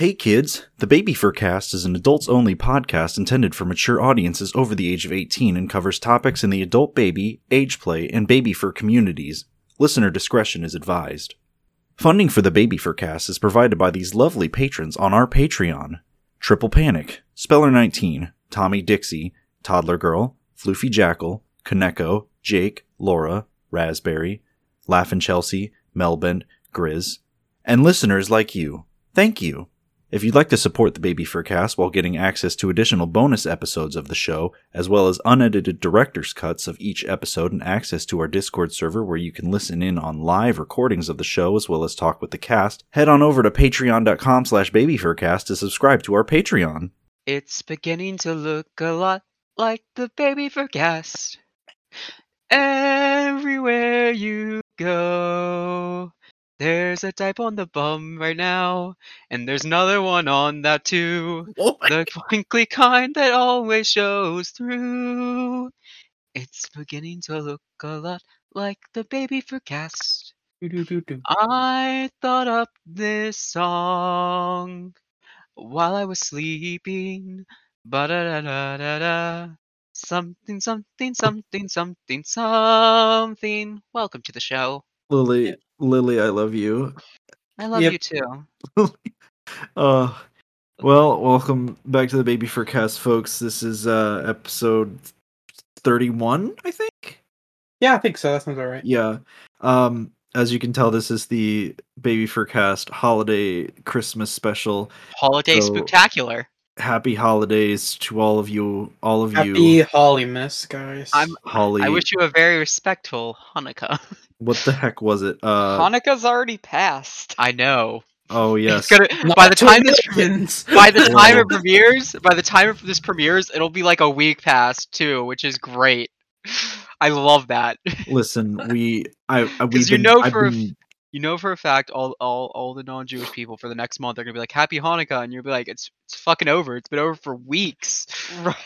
Hey kids, the Baby Fur Cast is an adults only podcast intended for mature audiences over the age of 18 and covers topics in the adult baby, age play, and baby fur communities. Listener discretion is advised. Funding for the Baby Fur Cast is provided by these lovely patrons on our Patreon Triple Panic, Speller19, Tommy Dixie, Toddler Girl, Floofy Jackal, Kaneko, Jake, Laura, Raspberry, Laughin' Chelsea, Melbend, Grizz, and listeners like you. Thank you. If you'd like to support the Baby Fur Cast while getting access to additional bonus episodes of the show, as well as unedited director's cuts of each episode and access to our Discord server where you can listen in on live recordings of the show as well as talk with the cast, head on over to patreon.com slash babyfurcast to subscribe to our Patreon. It's beginning to look a lot like the baby fur cast. Everywhere you go, there's a type on the bum right now, and there's another one on that too. The twinkly kind that always shows through. It's beginning to look a lot like the baby fur cast. Doo-doo-doo-doo. I thought up this song while I was sleeping. Ba da da da da da. Something, something, something, something, something. Welcome to the show. Lily, Lily, I love you. I love Yep. you too. Uh, well, welcome back to the Baby Fur Cast, folks. This is uh episode 31, I think. Yeah, I think so. That sounds all right. Yeah. Um, as you can tell, this is the Baby Fur Cast holiday Christmas special. Holiday So- spectacular. Happy holidays to all of you, all of Happy you. Hollymas, guys. I'm- Holly. I wish you a very respectful Hanukkah. What the heck was it? Uh, Hanukkah's already passed. I know. oh yes. gonna, by the time this Americans. by the time it premieres, by the time this premieres, it'll be like a week past too, which is great. I love that. Listen, we, I, I we've 'Cause you been, know I've for a been- You know for a fact all all all the non-Jewish people for the next month are gonna be like Happy Hanukkah, and you'll be like, it's it's fucking over. It's been over for weeks. Right.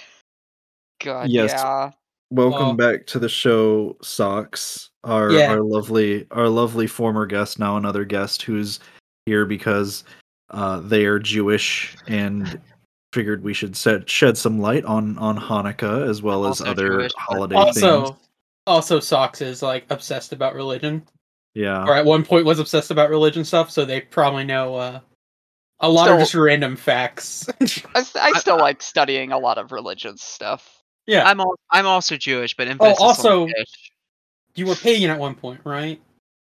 God, Yes. yeah. Welcome Oh. back to the show, Socks. Our Yeah. our lovely our lovely former guest, now another guest who's here because uh, they are Jewish and figured we should set, shed some light on on Hanukkah as well as Also other Jewish, holiday also, things. also, Socks is like obsessed about religion, Yeah. or at one point was obsessed about religion stuff. So they probably know uh, a lot of just random facts. I still like studying a lot of religious stuff. Yeah, I'm all, I'm also Jewish, but emphasis on Oh, also- fish. you were pagan at one point, right?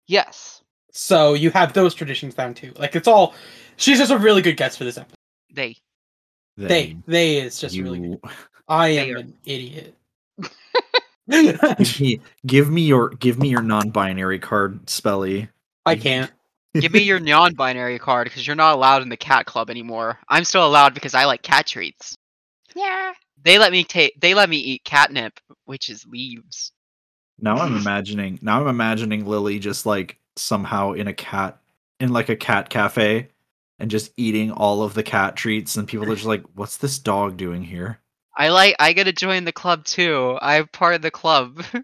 Yes. So you have those traditions down too. Like it's all. She's just a really good guest for this episode. they. They, they is just really good. I am are- an idiot. give me give me your give me your non-binary card, Spelly. I can't. Give me your non-binary card because you're not allowed in the cat club anymore. I'm still allowed because I like cat treats. Yeah. They let me take. They let me eat catnip, which is leaves. Now I'm imagining now I'm imagining Lily just like somehow in a cat in like a cat cafe and just eating all of the cat treats and people are just like, What's this dog doing here? I like. I gotta join the club too. I'm part of the club.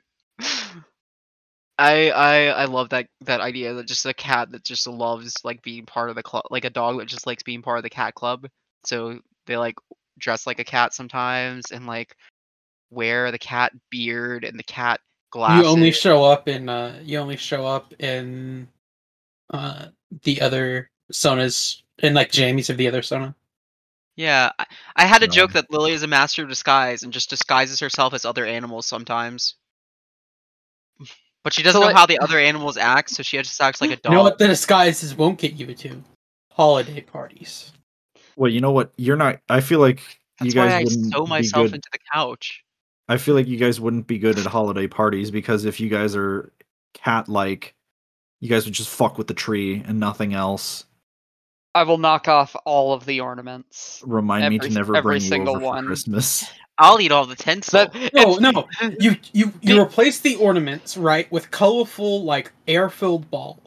I I I love that that idea that just a cat that just loves like being part of the club, like a dog that just likes being part of the cat club. So they like dress like a cat sometimes and like wear the cat beard and the cat glasses. You only show up in. Uh, you only show up in. Uh, the other sonas in like Jamie's of the other sona. Yeah, I, I had a joke that Lily is a master of disguise and just disguises herself as other animals sometimes. But she doesn't So know what- how the other animals act, so she just acts like a dog. You know what the disguises won't get you to? Holiday parties. Well, you know what? You're not I feel like That's you guys why I wouldn't sew be myself good. into the couch. I feel like you guys wouldn't be good at holiday parties because if you guys are cat like, you guys would just fuck with the tree and nothing else. I will knock off all of the ornaments. Remind me to never every bring you single over for one. Christmas. I'll eat all the tinsel. That, No, no. You you you replace the ornaments right with colorful like air filled balls.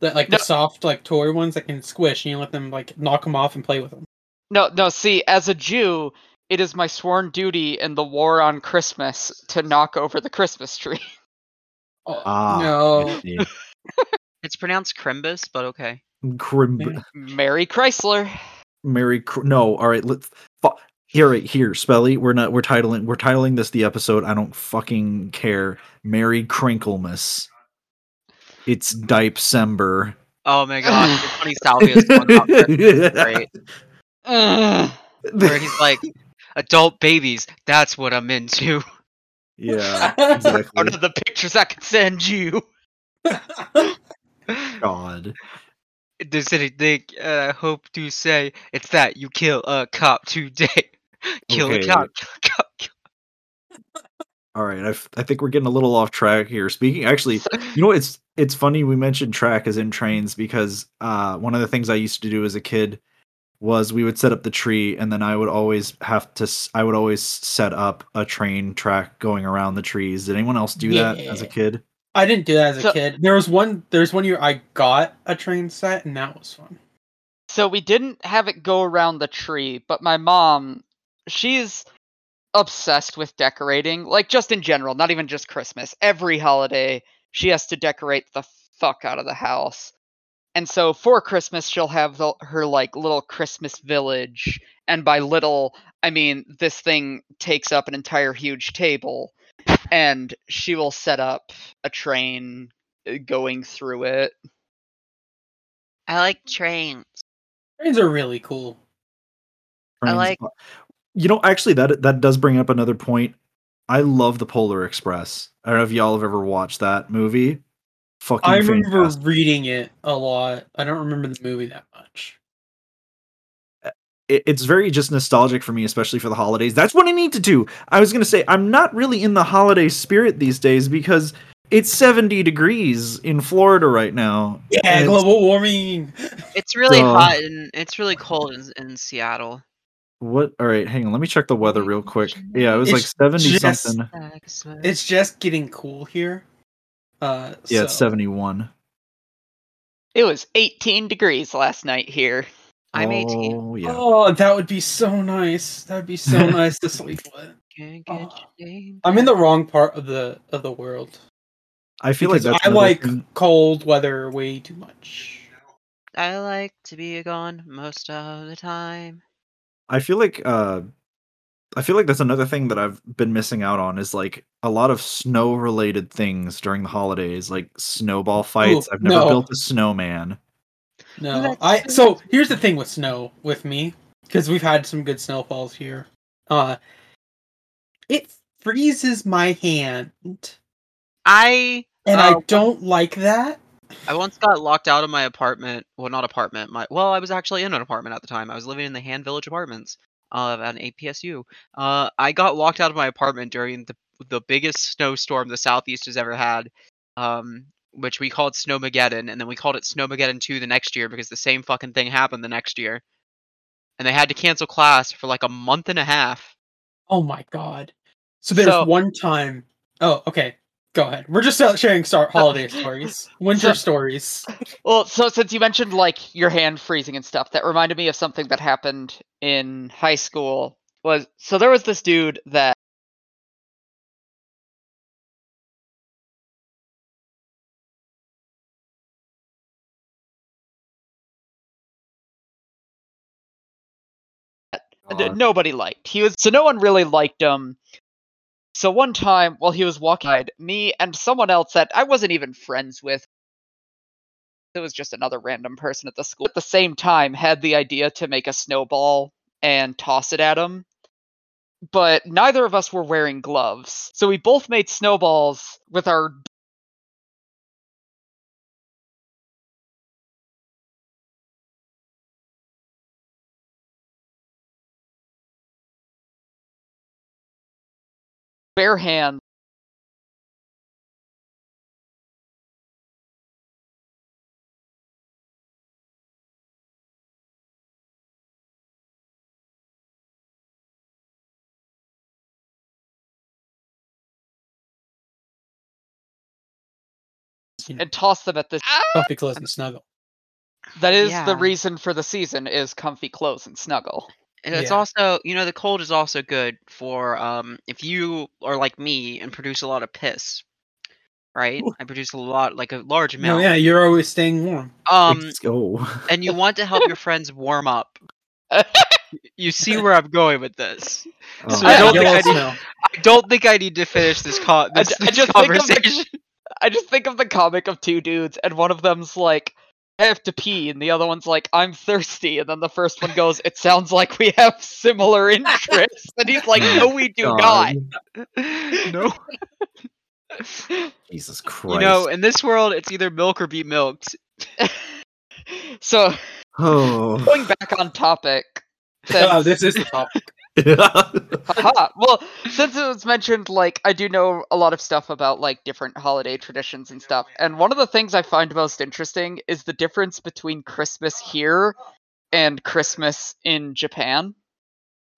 That like No. the soft like toy ones that can squish and you let them like knock them off and play with them. No, no. See, as a Jew, it is my sworn duty in the war on Christmas to knock over the Christmas tree. Oh, Ah, no. It's pronounced Crimbus, but okay. Crimb- Mary Chrysler. Merry Cr- no, all right, let's fu- here right here, Spelly. We're not we're titling we're titling this the episode. I don't fucking care. Merry Crinklemas. It's Dipsember. Oh my god, it's funny Salvia's going out there. Great. Where he's like, adult babies, that's what I'm into. Yeah, One exactly. of the pictures I could send you. God. Does anything uh, I hope to say it's that you kill a cop today. kill Okay. a cop, kill a cop. Kill... All right, I, f- I think we're getting a little off track here. Speaking, actually, you know, it's it's funny we mentioned track as in trains because uh, one of the things I used to do as a kid was we would set up the tree and then I would always have to s- I would always set up a train track going around the trees. Did anyone else do that as a kid? I didn't do that as a kid. There was one. There's one year I got a train set, and that was fun. So we didn't have it go around the tree, but my mom, she's obsessed with decorating, like just in general, not even just Christmas. Every holiday, she has to decorate the fuck out of the house. And so for Christmas, she'll have the, her like little Christmas village, and by little, I mean this thing takes up an entire huge table, and she will set up a train uh, going through it. I like trains. Trains are really cool. I like- You know, actually, that that does bring up another point. I love the Polar Express. I don't know if y'all have ever watched that movie. Fucking I remember fantastic. reading it a lot. I don't remember the movie that much. it- it's very just nostalgic for me, especially for the holidays. That's what I need to do. I was gonna say I'm not really in the holiday spirit these days because it's 70 degrees in Florida right now. Yeah, global warming. It's really Duh. hot and it's really cold in, in Seattle. What? All right, hang on. Let me check the weather real quick. Yeah, it was like 70 just- something. It's just getting cool here. Uh, Yeah, it's 71. It was 18 degrees last night here. I'm 18. Oh, yeah. Oh, that would be so nice. That would be so nice to sleep with. Oh. get your name I'm in the wrong part of the of the world. I feel like that's I like thing- cold weather way too much. I like to be gone most of the time. I feel like uh I feel like that's another thing that I've been missing out on is like a lot of snow related things during the holidays, like snowball fights. I've never no. built a snowman. No, I so so here's the thing with snow with me because we've had some good snowfalls here. Uh, it freezes my hand, I and I I Oh. don't like that. I once got locked out of my apartment. Well, not apartment. My well, I was actually in an apartment at the time. I was living in the Hand Village Apartments uh, at an APSU. Uh, I got locked out of my apartment during the the biggest snowstorm the Southeast has ever had, um, which we called Snowmageddon, and then we called it Snowmageddon two the next year because the same fucking thing happened the next year, and they had to cancel class for like a month and a half. Oh my god! So there's So- one time. Oh, okay. Go ahead. We're just uh, sharing star- holiday stories, winter So- stories. Well, so since you mentioned like your hand freezing and stuff, that reminded me of something that happened in high school. Was so there was this dude that nobody liked. He was so no one really liked him. So one time while he was walking, me and someone else that I wasn't even friends with, it was just another random person at the school. At the same time, had the idea to make a snowball and toss it at him. But neither of us were wearing gloves, so we both made snowballs with our bare hands. And toss them at this. comfy clothes and snuggle. That is Yeah. the reason for the season is comfy clothes and snuggle. And it's Yeah. also, you know, the cold is also good for um if you are like me and produce a lot of piss. Right? Ooh. I produce a lot like a large No, amount. yeah, you're always staying warm. Um Ex- oh. and you want to help your friends warm up. You see where I'm going with this. Oh, So I don't think I need- snow. I don't think I need to finish this, co- I this, I this just think of the- I just think of the comic of two dudes, and one of them's like, I have to pee, and the other one's like, I'm thirsty, and then the first one goes, It sounds like we have similar interests. And he's like, No, we do not. No. Jesus Christ. You know, in this world, it's either milk or be milked. So, oh. going back on topic. Oh, this is the topic. Haha. well, since it was mentioned, like I do know a lot of stuff about like different holiday traditions and stuff, and one of the things I find most interesting is the difference between Christmas here and Christmas in Japan,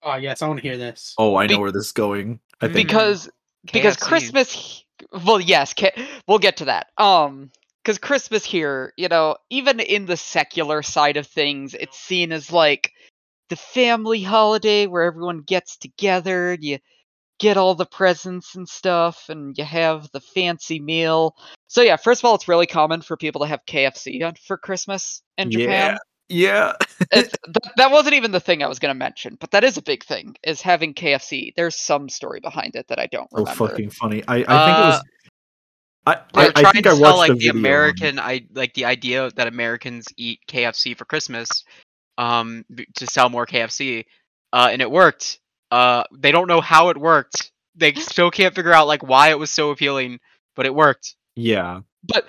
Oh yes, I want to hear this. oh, I know Be- where this is going. I think. because because Christmas, well, yes, ca- we'll get to that. Um, because Christmas here, you know, even in the secular side of things, it's seen as like the family holiday where everyone gets together and you get all the presents and stuff and you have the fancy meal. So yeah, first of all, it's really common for people to have KFC for Christmas in Japan. yeah. Th- that wasn't even the thing I was going to mention, but that is a big thing. Is having KFC. There's some story behind it that I don't remember. Oh, remember. fucking funny. I, I think it Uh, was. I, I, I trying think to I sell watched like the the, video on- American, I like the idea that Americans eat KFC for Christmas, um, to sell more KFC, uh, and it worked. Uh, they don't know how it worked. They still can't figure out like why it was so appealing, but it worked. Yeah. but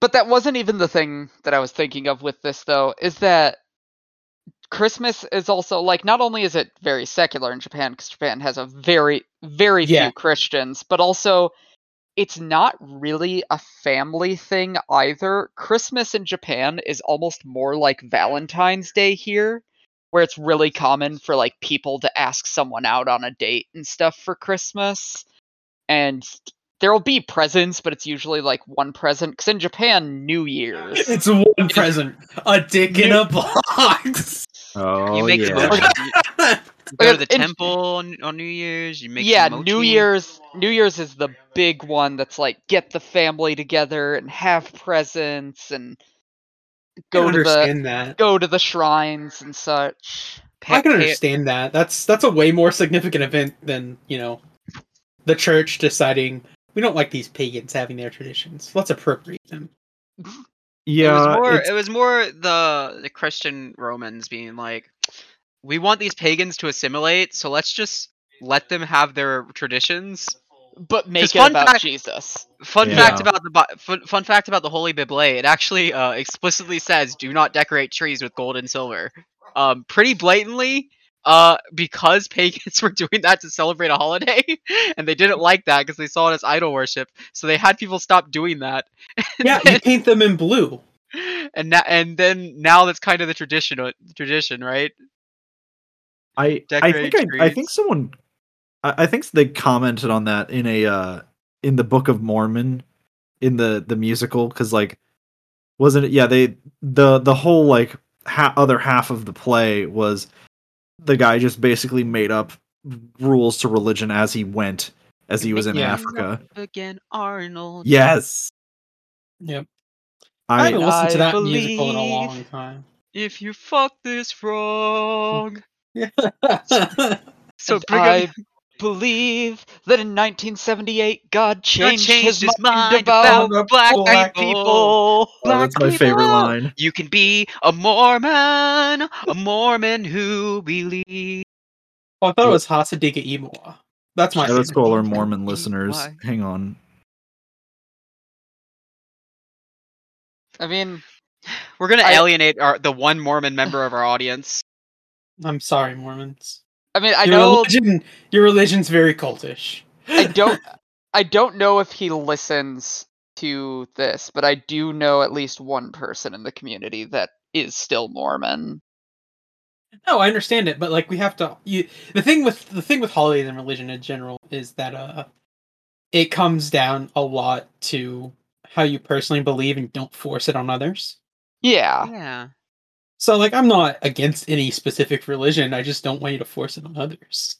but that wasn't even the thing that I was thinking of with this though is that Christmas is also like not only is it very secular in Japan because Japan has a very very Yeah. few Christians but also it's not really a family thing either. Christmas in Japan is almost more like Valentine's Day here where it's really common for like people to ask someone out on a date and stuff for Christmas and there will be presents, but it's usually like one present. Because in Japan, New Year's. It's one present, a dick in a box. Oh, you make yeah. the mochi. You, you go to the In- temple on, on New Year's. You make yeah, mochi. New Year's. New Year's is the big one that's like get the family together and have presents and go to the understand that. go to the shrines and such. I can Pa- pa- understand that. That's that's a way more significant event than you know, the church deciding we don't like these pagans having their traditions. Let's appropriate them. Yeah. it was more. It was more the the Christian Romans being like, we want these pagans to assimilate, so let's just let them have their traditions. But make 'Cause it fun about fact- Jesus. Fun Yeah. fact about the fun, fun fact about the Holy Bible: it actually uh, explicitly says, "Do not decorate trees with gold and silver." Um, pretty blatantly, uh, because pagans were doing that to celebrate a holiday, and they didn't like that because they saw it as idol worship. So they had people stop doing that. Yeah, you paint them in blue. and now and then now that's kind of the tradition tradition right I I think I, I think someone I, I think they commented on that in a uh in the Book of Mormon in the the musical because like wasn't it yeah they the the whole like ha- other half of the play was the guy just basically made up rules to religion as he went as he was in Yeah. Africa. again arnold Yes. Yep. I I haven't listened to that musical in a long time. if you fuck this wrong so I believe that in 1978 God God changed, changed his, his mind, mind about about black black people. people. oh, that's my black favorite line. you can be a mormon a mormon who believes Oh, I thought it was Hasa Diga Eebowai. That's my Yeah, let's favorite. call our. Mormon listeners. why? Hang on. I mean, we're gonna I- alienate our the one mormon member of our audience I'm sorry, Mormons. I mean, I your know religion, your religion's very cultish. I don't I don't know if he listens to this, but I do know at least one person in the community that is still Mormon. No, I understand it, but like we have to. You, the thing with the thing with holidays and religion in general is that uh, it comes down a lot to how you personally believe and don't force it on others. Yeah. yeah So, like, I'm not against any specific religion. I just don't want you to force it on others.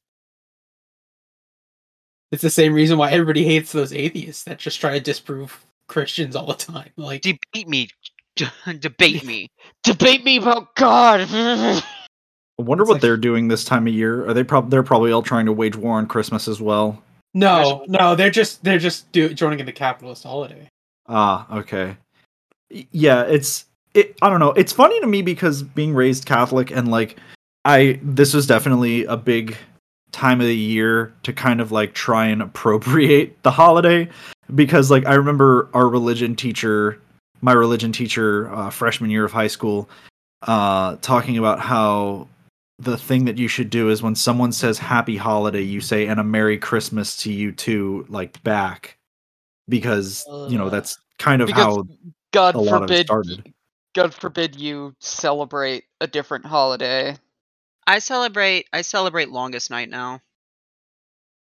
It's the same reason why everybody hates those atheists that just try to disprove Christians all the time. Like, debate me debate me Debate me about God. I wonder It's what like- they're doing this time of year. Are they probably they're probably all trying to wage war on Christmas as well? No, no, they're just they're just do, joining in the capitalist holiday. Ah, okay. Yeah, it's it I don't know. It's funny to me because being raised Catholic and like I this was definitely a big time of the year to kind of like try and appropriate the holiday because like I remember our religion teacher, my religion teacher uh, freshman year of high school uh talking about how the thing that you should do is when someone says happy holiday you say and a merry christmas to you too like back because you know that's kind of because how God a lot of it forbid, started. God forbid you celebrate a different holiday. I celebrate. I celebrate longest night now.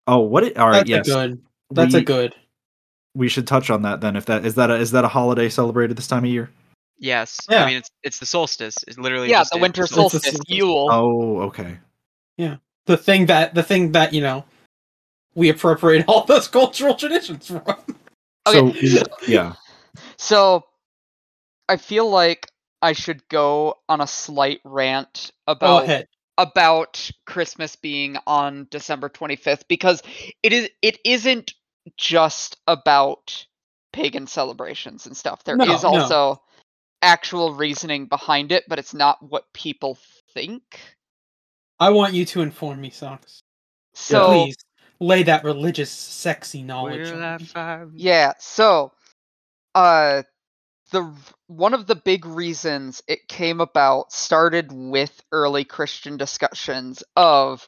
oh what it, all right That's yes a good. That's we, a good. we should touch on that then if that is that a, is that a holiday celebrated this time of year Yes. Yeah. I mean, it's it's the solstice. It's literally yeah, just the it. winter solstice. solstice, Yule. oh okay Yeah, The thing that the thing that you know, we appropriate all those cultural traditions from. Okay. so yeah So, I feel like I should go on a slight rant about ahead. about Christmas being on December 25th because it is it isn't just about pagan celebrations and stuff. There is No, no. also actual reasoning behind it, but it's not what people think. I want you to inform me, Socks. So Please lay that religious, sexy knowledge. On I me. find- Yeah, so uh the one of the big reasons it came about started with early Christian discussions of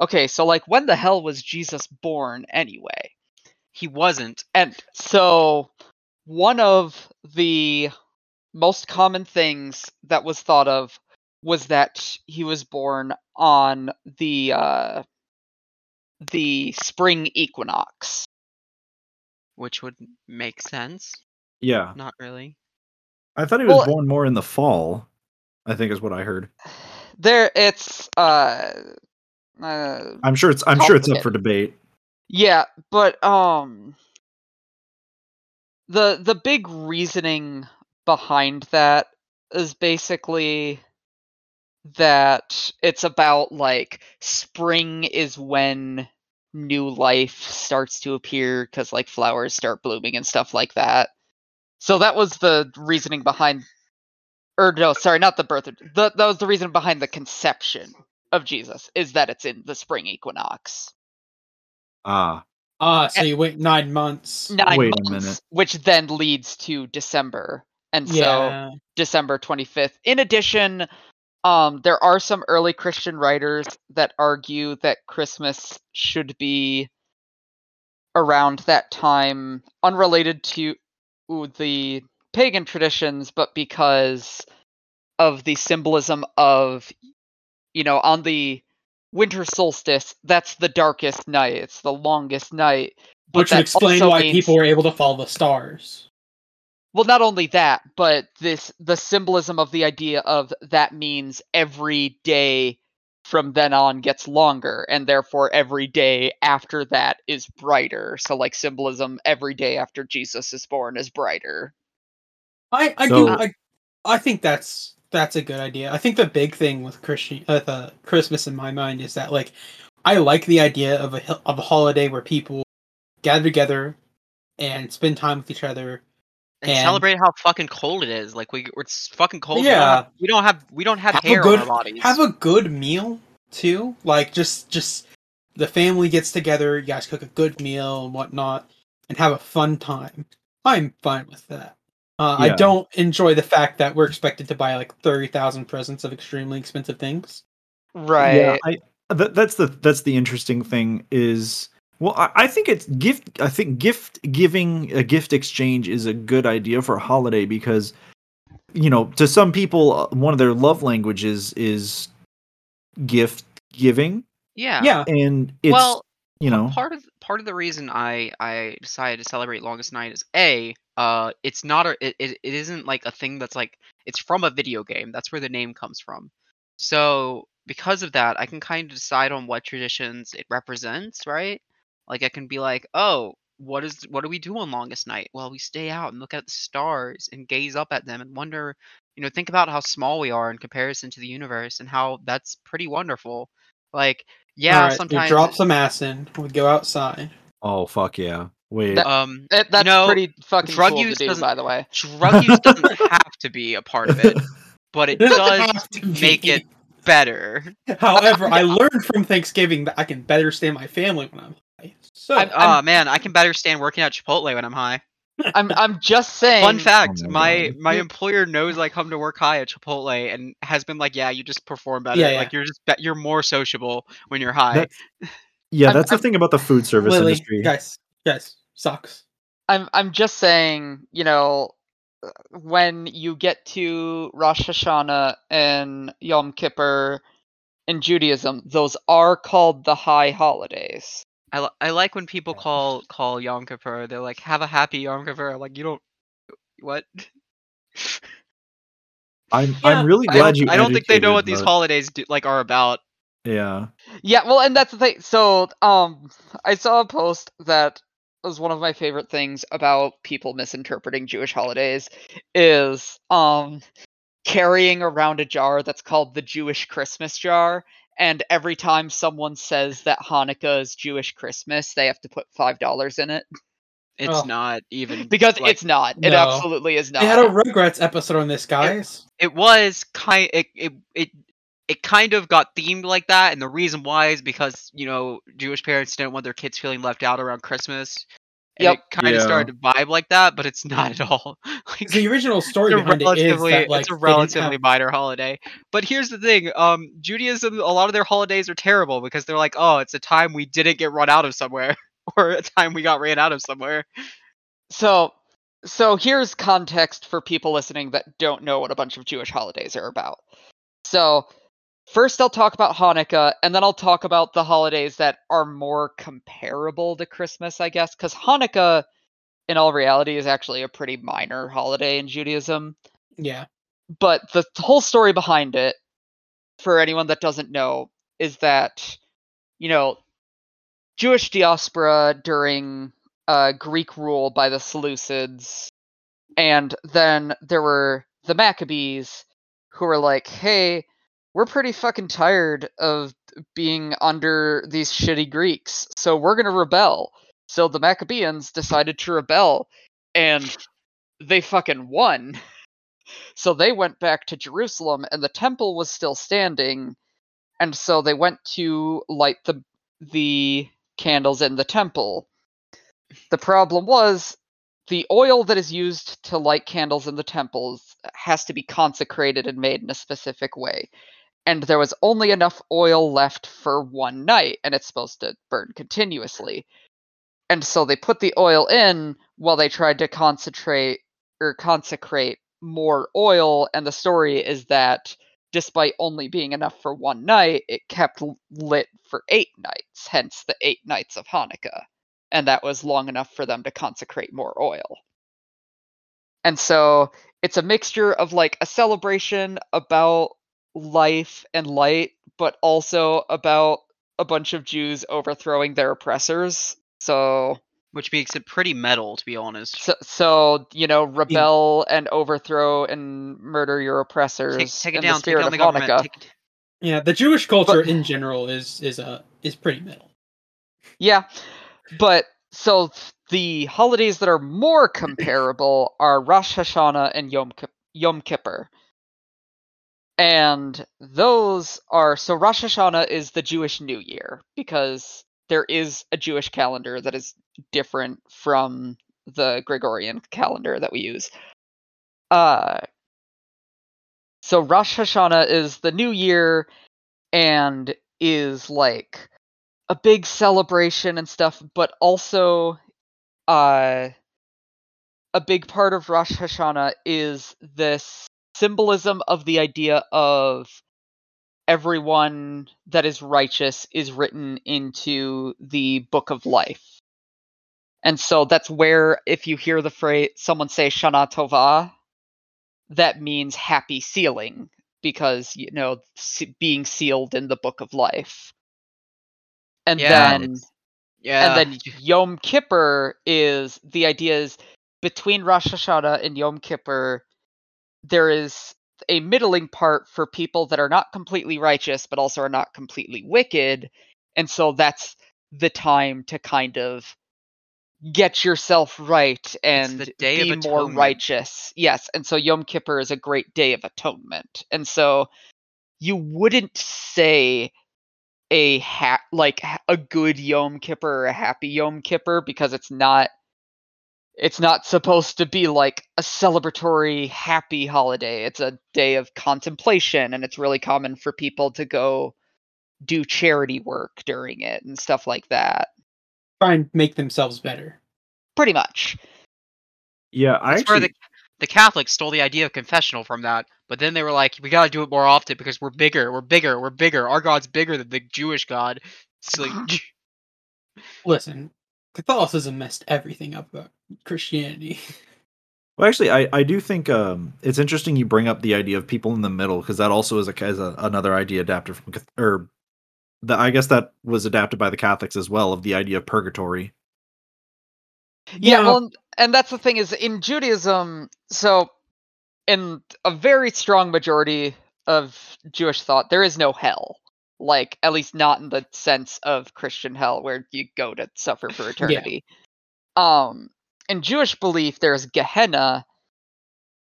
okay, so like when the hell was Jesus born anyway? He wasn't. And so one of the most common things that was thought of was that he was born on the uh the spring equinox. which would make sense. Yeah Not really. i thought he was Well- born more in the fall i think is what i heard There it's uh uh i'm sure it's i'm sure it's up for debate Yeah, but um the the big reasoning behind that is basically that it's about like spring is when new life starts to appear cuz like flowers start blooming and stuff like that. So that was the reasoning behind or no, sorry, not the birth of the, that was the reason behind the conception of Jesus is that it's in the spring equinox. ah Ah, so you wait nine months. nine Wait a months, minute. which then leads to December, and so December 25th. In addition, um, there are some early Christian writers that argue that Christmas should be around that time, unrelated to ooh, the pagan traditions, but because of the symbolism of, you know, on the winter solstice, that's the darkest night. It's the longest night. but Which would explain why means- people were able to follow the stars. well not only that but this the symbolism of the idea of that means every day from then on gets longer and therefore every day after that is brighter so like symbolism every day after jesus is born is brighter I I So- do I I think that's that's a good idea. I think the big thing with Christian uh, the Christmas in my mind is that like I like the idea of a hil- of a holiday where people gather together and spend time with each other. And, And- celebrate how fucking cold it is. Like we, it's fucking cold. Yeah. We don't have. We don't have, we don't have Have a hair good on our bodies. have a good meal too. Like just just the family gets together, you guys cook a good meal and whatnot, and have a fun time. I'm fine with that. Uh, I don't enjoy the fact that we're expected to buy like thirty thousand presents of extremely expensive things. right Yeah, I that, that's the that's the interesting thing is well, I, I think it's gift. I think gift giving a gift exchange is a good idea for a holiday because you know to some people uh, one of their love languages is gift giving, yeah. Yeah, and it's well, you know. part of part of the reason I I decided to celebrate longest night is a uh it's not a it, it, it isn't like a thing that's like it's from a video game. That's where the name comes from. So because of that I can kind of decide on what traditions it represents right like I can be like oh what is what do we do on longest night well we stay out and look at the stars and gaze up at them and wonder you know, think about how small we are in comparison to the universe and how that's pretty wonderful. Like, yeah, Alright, sometimes we drop some ass in, We go outside. Oh fuck yeah! Wait, That- um It, that's know, pretty fucking drug cool to use do, by the way. drug use doesn't have to be a part of it, but it Doesn't does make be. it better. However, I learned from Thanksgiving that I can better stay my family when I'm high. So I'm- Oh man, I can better stand working at Chipotle when I'm high. I'm I'm just saying. Fun fact: Oh my my my employer knows I come to work high at Chipotle and has been like, "Yeah, you just perform better. Yeah, yeah. Like you're just you're more sociable when you're high." That's- yeah, I'm- that's the I'm- thing about the food service Lily, industry. guys, guys, sucks. I'm I'm just saying, you know, when you get to Rosh Hashanah and Yom Kippur in Judaism, those are called the high holidays. I, li- I like when people call call Yom Kippur. They're like, "Have a happy Yom Kippur." I'm like, you don't what? I'm Yeah, I'm really glad don't, you. I don't think they know what these holidays do, like are about. Yeah. Yeah, well, and that's the thing. So, um, I saw a post that was one of my favorite things about people misinterpreting Jewish holidays is um carrying around a jar that's called the Jewish Christmas jar. And every time someone says that Hanukkah is Jewish Christmas, they have to put five dollars in it It's Oh. not even because like, it's not. It absolutely is not. They had a Rugrats episode on this, guys. it was kind it, it it it kind of got themed like that and the reason why is because you know jewish parents didn't want their kids feeling left out around christmas and Yep. it kind of Yeah. started to vibe like that but it's not at all like, The original story it's a behind it is relatively that like it's a relatively have- minor holiday but here's the thing um judaism a lot of their holidays are terrible because they're like oh it's a time we didn't get run out of somewhere or a time we got ran out of somewhere So, so here's context for people listening that don't know what a bunch of Jewish holidays are about. So, first I'll talk about Hanukkah, and then I'll talk about the holidays that are more comparable to Christmas, I guess, because Hanukkah, in all reality, is actually a pretty minor holiday in Judaism. Yeah. But the whole story behind it, for anyone that doesn't know, is that, you know, Jewish diaspora during uh, Greek rule by the Seleucids, and then there were the Maccabees, who were like, "Hey, we're pretty fucking tired of being under these shitty Greeks, so we're gonna rebel." So the Maccabeans decided to rebel, and they fucking won. So they went back to Jerusalem, and the temple was still standing, and so they went to light the the candles in the temple. The problem was the oil that is used to light candles in the temples has to be consecrated and made in a specific way. And there was only enough oil left for one night, and it's supposed to burn continuously. And so they put the oil in while they tried to concentrate or consecrate more oil. And the story is that despite only being enough for one night, it kept lit for eight nights, hence the eight nights of Hanukkah. And that was long enough for them to consecrate more oil. And so it's a mixture of like a celebration about life and light, but also about a bunch of Jews overthrowing their oppressors. So which makes it pretty metal to be honest so, so you know, rebel and overthrow and murder your oppressors. take, take it down the take spirit down the government take it- Yeah, the Jewish culture in general is is uh is pretty metal. Yeah, but so the holidays that are more comparable are Rosh Hashanah and Yom Kip- Yom Kippur, and those are so Rosh Hashanah is the Jewish New Year because there is a Jewish calendar that is different from the Gregorian calendar that we use. Uh, so Rosh Hashanah is the New Year and is like a big celebration and stuff, but also uh a big part of Rosh Hashanah is this symbolism of the idea of everyone that is righteous is written into the book of life. And so that's where if you hear the phrase someone say Shana Tova, that means happy sealing because you know being sealed in the book of life. And Yeah, then yeah and then Yom Kippur is the idea is between Rosh Hashanah and Yom Kippur, there is a middling part for people that are not completely righteous but also are not completely wicked and so that's the time to kind of get yourself right and the Day of be more righteous. Yes and so yom kippur is a great day of atonement and so you wouldn't say a ha- like a good yom kippur or a happy yom kippur because it's not it's not supposed to be like a celebratory happy holiday it's a day of contemplation and it's really common for people to go do charity work during it and stuff like that Try and make themselves better. pretty much Yeah, I That's where actually, the the Catholics stole the idea of confessional from that, but then they were like, we gotta do it more often because we're bigger, we're bigger, we're bigger. Our God's bigger than the Jewish God. It's like, uh-huh. Listen, Catholicism messed everything up about Christianity. well, actually, I, I do think um, it's interesting you bring up the idea of people in the middle because that also is a, is a another idea adapted from or the I guess that was adapted by the Catholics as well of the idea of purgatory. Yeah, well, and- and that's the thing is in Judaism, so in a very strong majority of Jewish thought, there is no hell. Like, at least not in the sense of Christian hell where you go to suffer for eternity. Um, in Jewish belief, there's Gehenna,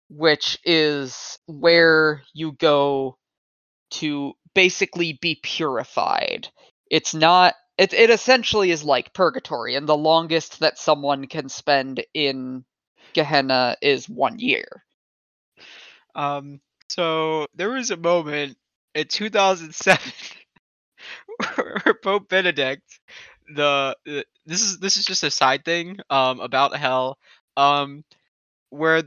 which is where you go to basically be purified. It's not it it essentially is like purgatory, and the longest that someone can spend in Gehenna is one year. um. So there was a moment in 2007 Pope Benedict, the, the this is this is just a side thing um about hell, um, where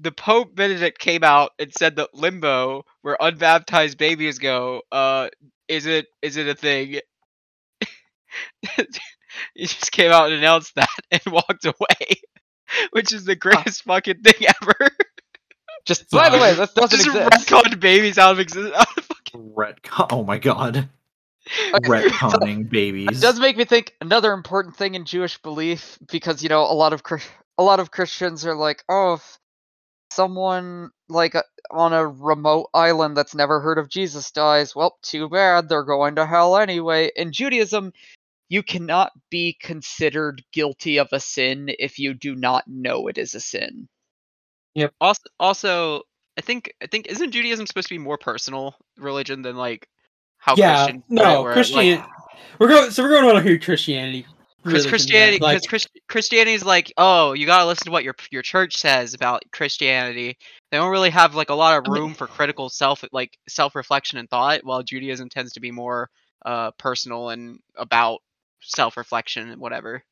the Pope Benedict came out and said that limbo, where unbaptized babies go, uh, is it is it a thing? he just came out and announced that and walked away, which is the greatest fucking thing ever. Just by the way, that doesn't just exist. retconned babies out of existence. Retcon. Oh my god. Okay, so- Retconning babies. It does make me think another important thing in Jewish belief because you know a lot of a lot of Christians are like, oh, if someone like uh, on a remote island that's never heard of Jesus dies, well, too bad, they're going to hell anyway. In Judaism, you cannot be considered guilty of a sin if you do not know it is a sin. also, also, I think I think isn't Judaism supposed to be more personal religion than like how yeah, Christian? no, where, Christian. Like, we're going. So we're going on here Christianity. because religion, Christianity, like, because Christ, Christianity is like, oh, you gotta listen to what your your church says about Christianity. They don't really have like a lot of I mean- room for critical self like self reflection and thought. While Judaism tends to be more uh personal and about self reflection and whatever.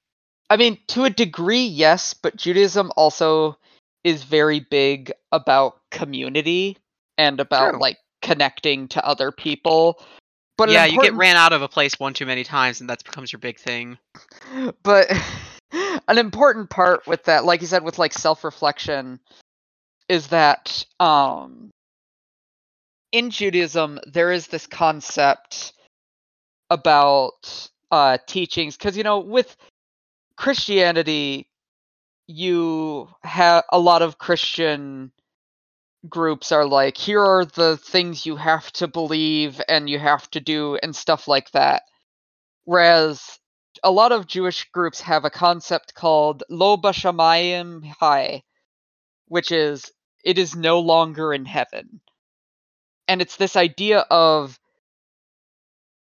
I mean, to a degree, yes, but Judaism also is very big about community and about True. like connecting to other people. But yeah, you get ran out of a place one too many times, and that becomes your big thing. but an important part with that like you said with like self-reflection is that um in judaism there is this concept about uh teachings because you know with christianity you have a lot of christian groups are like here are the things you have to believe and you have to do and stuff like that whereas a lot of Jewish groups have a concept called Lo Bashamayim Hi, which is it is no longer in heaven. And it's this idea of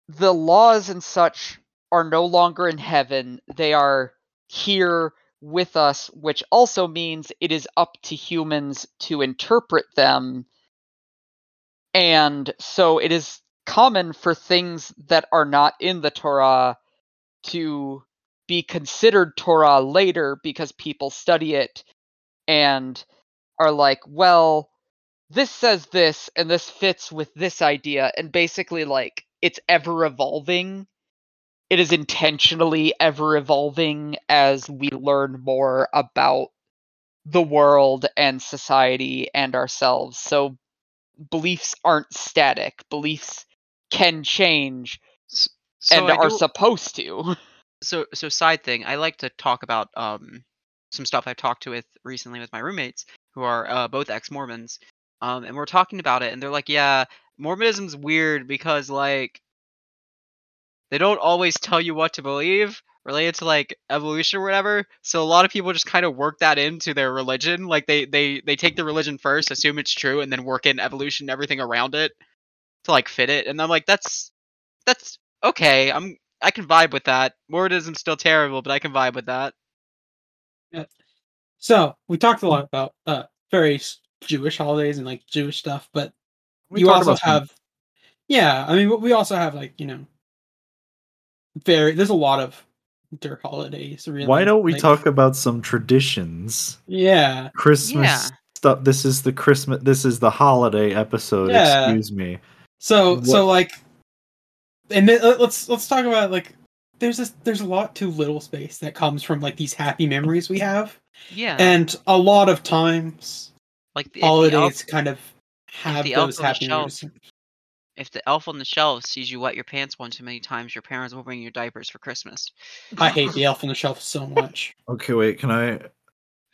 the laws and such are no longer in heaven, they are here with us, which also means it is up to humans to interpret them. And so it is common for things that are not in the Torah to be considered Torah later because people study it and are like, well, this says this and this fits with this idea. And basically, like, it's ever evolving. It is intentionally ever evolving as we learn more about the world and society and ourselves. So beliefs aren't static, beliefs can change So and I are do- supposed to. so so side thing i like to talk about um some stuff i've talked to with recently with my roommates who are uh, both ex-mormons um, and we're talking about it, and they're like, "Yeah, Mormonism's weird because like they don't always tell you what to believe related to like evolution or whatever. So a lot of people just kind of work that into their religion. Like they they they take the religion first, assume it's true, and then work in evolution and everything around it to like fit it. And I'm like, that's that's okay. I'm I can vibe with that. Mormonism's still terrible, but I can vibe with that. Yeah. So we talked a lot about uh various Jewish holidays and like Jewish stuff, but We you also about some- have yeah i mean we also have like you know very there's a lot of winter holidays really Why don't we like- talk about some traditions? yeah Christmas Yeah. stuff. This is the Christmas. This is the holiday episode. Yeah. Excuse me. so so like and then let- let's let's talk about like there's this there's a lot too little space that comes from like these happy memories we have Yeah, and a lot of times like the, if the holidays elf, kind of have those on happy shelf- memories if the elf on the shelf sees you wet your pants one too many times, your parents will bring you diapers for Christmas. i hate the elf on the shelf so much Okay, wait. Can I?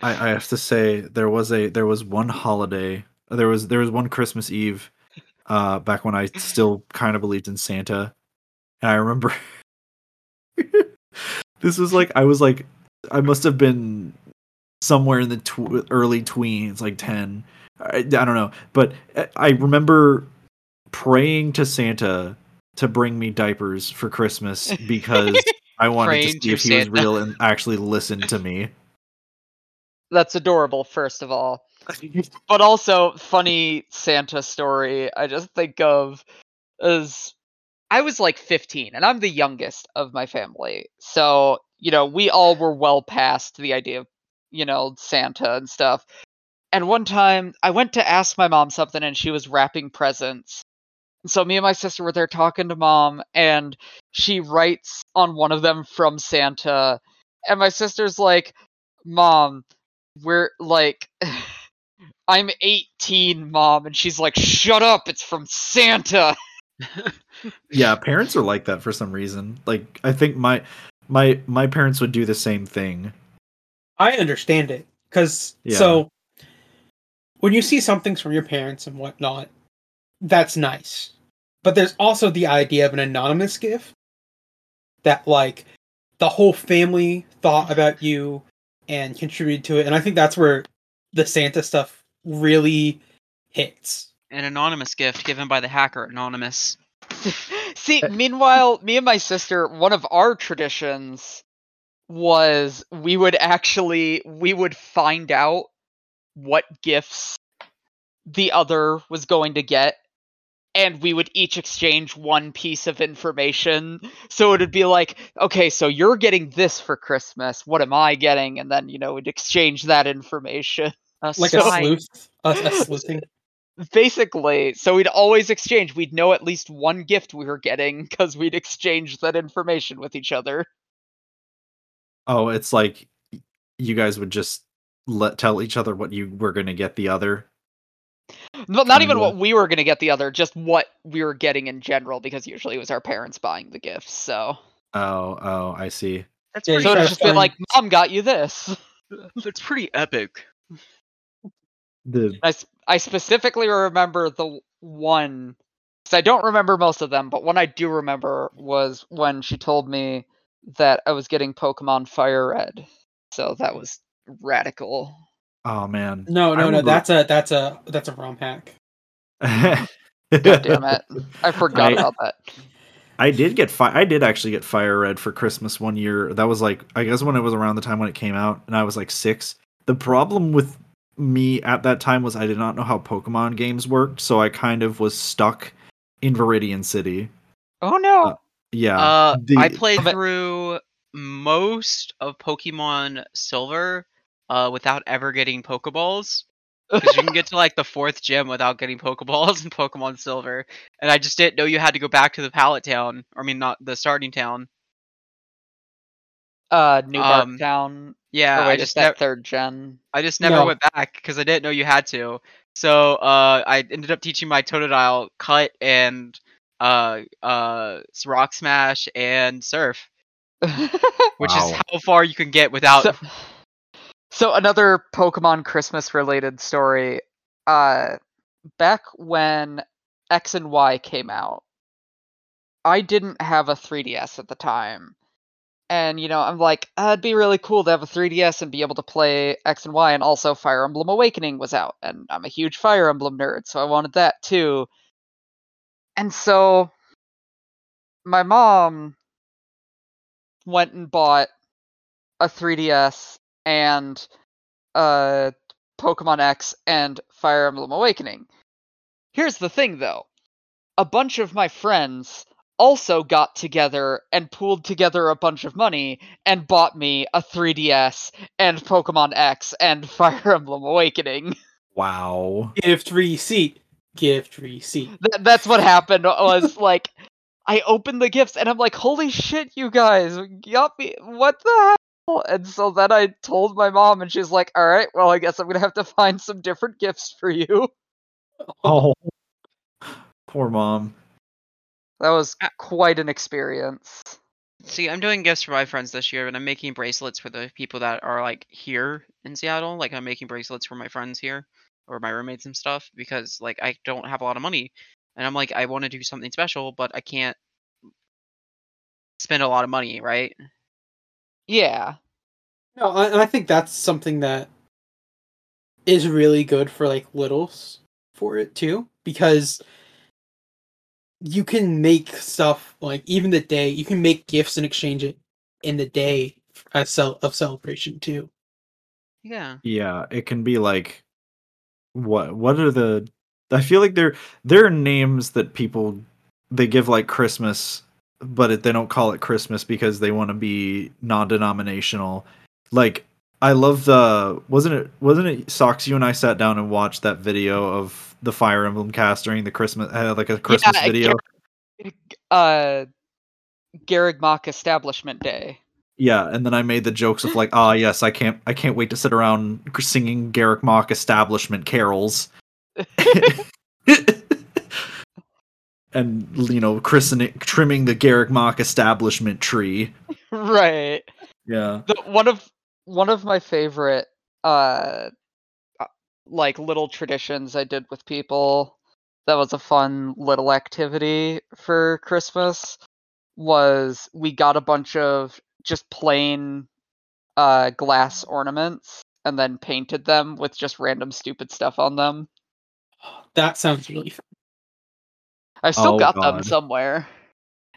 I, I have to say there was a there was one holiday. There was there was one Christmas Eve, uh, back when I still kind of believed in Santa, and I remember. this was like I was like I must have been somewhere in the tw- early tweens, like ten. I, I don't know, but I- I remember praying to Santa to bring me diapers for Christmas because I wanted to see if he was real and actually listen to me. That's adorable, first of all. But also, funny Santa story I just think of is I was like 15, and I'm the youngest of my family. So, you know, we all were well past the idea of, you know, Santa and stuff. And one time I went to ask my mom something, and she was wrapping presents. So me and my sister were there talking to mom, and she writes on one of them from Santa. And my sister's like, Mom, we're like I'm 18, mom, and she's like, "Shut up! It's from Santa." Yeah, parents are like that for some reason. Like I think my my my parents would do the same thing. I understand it because Yeah. so when you see some things from your parents and whatnot, that's nice. But there's also the idea of an anonymous gift that like the whole family thought about you and contributed to it, and I think that's where the Santa stuff really hits. An anonymous gift given by the hacker Anonymous. See, eh. meanwhile, me and my sister, one of our traditions was we would actually we would find out what gifts the other was going to get and we would each exchange one piece of information. So it would be like okay so you're getting this for christmas. What am i getting? And then you know we'd exchange that information. A Like spy- a sleuth, a, a sleuthing. basically so we'd always exchange. We'd know at least one gift we were getting because we'd exchange that information with each other. Oh, it's like you guys would just let tell each other what you were going to get the other. But not even what we were going to get the other just what we were getting in general because usually it was our parents buying the gifts so Oh, oh, I see. That's Yeah, so it's just been like mom got you this that's pretty epic. The I, s- I specifically remember the one because I don't remember most of them, but one I do remember was when she told me that I was getting Pokemon Fire Red. So that was radical. Oh man. No, no, no. That's a that's a that's a ROM hack. God damn it. I forgot I- about that. I did get fi- I did actually get Fire Red for Christmas one year. That was like I guess when it was around the time when it came out, and I was like six. The problem with me at that time was I did not know how Pokemon games worked, so I kind of was stuck in Viridian City. Oh no. Uh, Yeah, Uh, the- I played through most of Pokemon Silver uh, without ever getting Pokeballs. Because you can get to like the fourth gym without getting Pokeballs in Pokemon Silver, and I just didn't know you had to go back to the Pallet Town. Or, I mean, not the starting town. uh New Um, Bark Town. Yeah, or wait, I just that never, third gen? I just never No. went back because I didn't know you had to. So uh, I ended up teaching my Totodile Cut and uh, uh, Rock Smash and Surf, which is how far you can get without. so, so another Pokemon Christmas related story. Uh back when X and Y came out, I didn't have a 3DS at the time. And, you know, I'm like, uh, it'd be really cool to have a 3DS and be able to play X and Y. And also, Fire Emblem Awakening was out. And I'm a huge Fire Emblem nerd, so I wanted that too. And so, my mom went and bought a 3DS and uh, Pokemon X and Fire Emblem Awakening. Here's the thing though a bunch of my friends also got together and pooled together a bunch of money and bought me a 3DS and Pokemon X and Fire Emblem Awakening. Wow. Gift receipt. Gift receipt. Th- that's what happened was like I opened the gifts and I'm like, holy shit, you guys, got me what the hell? And so then I told my mom and she's like, Alright, well I guess I'm gonna have to find some different gifts for you. Oh. Poor mom. That was quite an experience. See, I'm doing gifts for my friends this year, and I'm making bracelets for the people that are like here in Seattle. Like I'm making bracelets for my friends here or my roommates and stuff because like I don't have a lot of money, and I'm like I want to do something special, but I can't spend a lot of money, right? Yeah. No, I, and I think that's something that is really good for like littles for it too, because you can make stuff like even the day you can make gifts and exchange it in the day as cel- of celebration too. Yeah. Yeah, it can be like what what are the I feel like there there are names that people they give like Christmas but it, they don't call it Christmas because they want to be non-denominational. Like I love the wasn't it wasn't it Socks you and I sat down and watched that video of the Fire Emblem cast during the Christmas uh, like a Christmas Yeah, video. Uh Garreg Mach Establishment Day. Yeah, and then I made the jokes of like, ah, yes, I can't, I can't wait to sit around singing Garreg Mach establishment carols, and you know, christening, trimming the Garreg Mach establishment tree. right. Yeah, The, one of one of my favorite uh uh, like little traditions I did with people that was a fun little activity for Christmas was we got a bunch of just plain uh glass ornaments and then painted them with just random stupid stuff on them. That sounds really fun. I've still Oh, got them somewhere.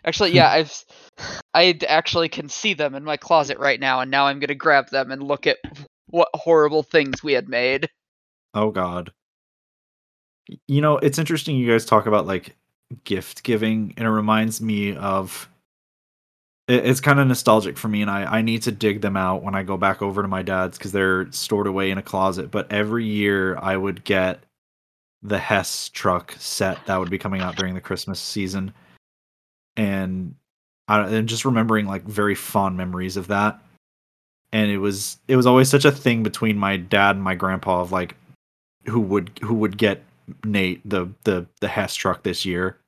Actually, yeah, I've I actually can see them in my closet right now, and now I'm gonna grab them and look at what horrible things we had made. Oh God. You know, it's interesting you guys talk about like gift giving, and it reminds me of. It's kind of nostalgic for me, and I, I need to dig them out when I go back over to my dad's because they're stored away in a closet. But every year I would get the Hess truck set that would be coming out during the Christmas season, and I and just remembering like very fond memories of that. And it was it was always such a thing between my dad and my grandpa of like who would who would get Nate the the the Hess truck this year.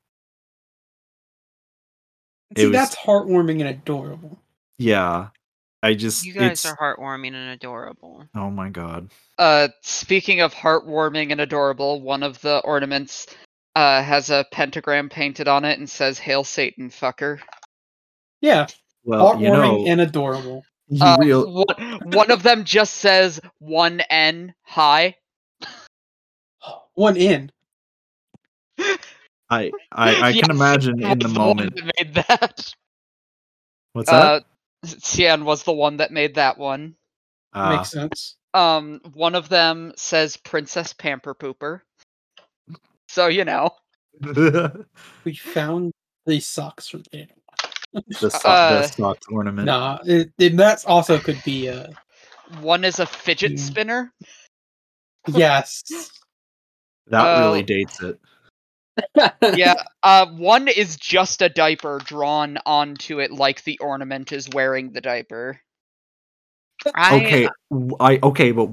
See, was- that's heartwarming and adorable. Yeah, I just You guys it's, are heartwarming and adorable. oh my god. Uh, speaking of heartwarming and adorable, one of the ornaments uh has a pentagram painted on it and says "Hail Satan, fucker." Yeah, Well, heartwarming you know, and adorable. you Uh, real one, one of them just says "one N high." One in. I I I Yeah, can imagine in the was one moment. that made that. What's that? Uh, Cian was the one that made that one. Ah, Makes sense. Um, one of them says Princess Pamper Pooper. So you know, We found these socks from the sock, Uh, the socks ornament. Nah, it, it, that's also could be uh one is a fidget Hmm. spinner. yes. That really uh, dates it. Yeah, uh, one is just a diaper drawn onto it like the ornament is wearing the diaper. I, okay I okay but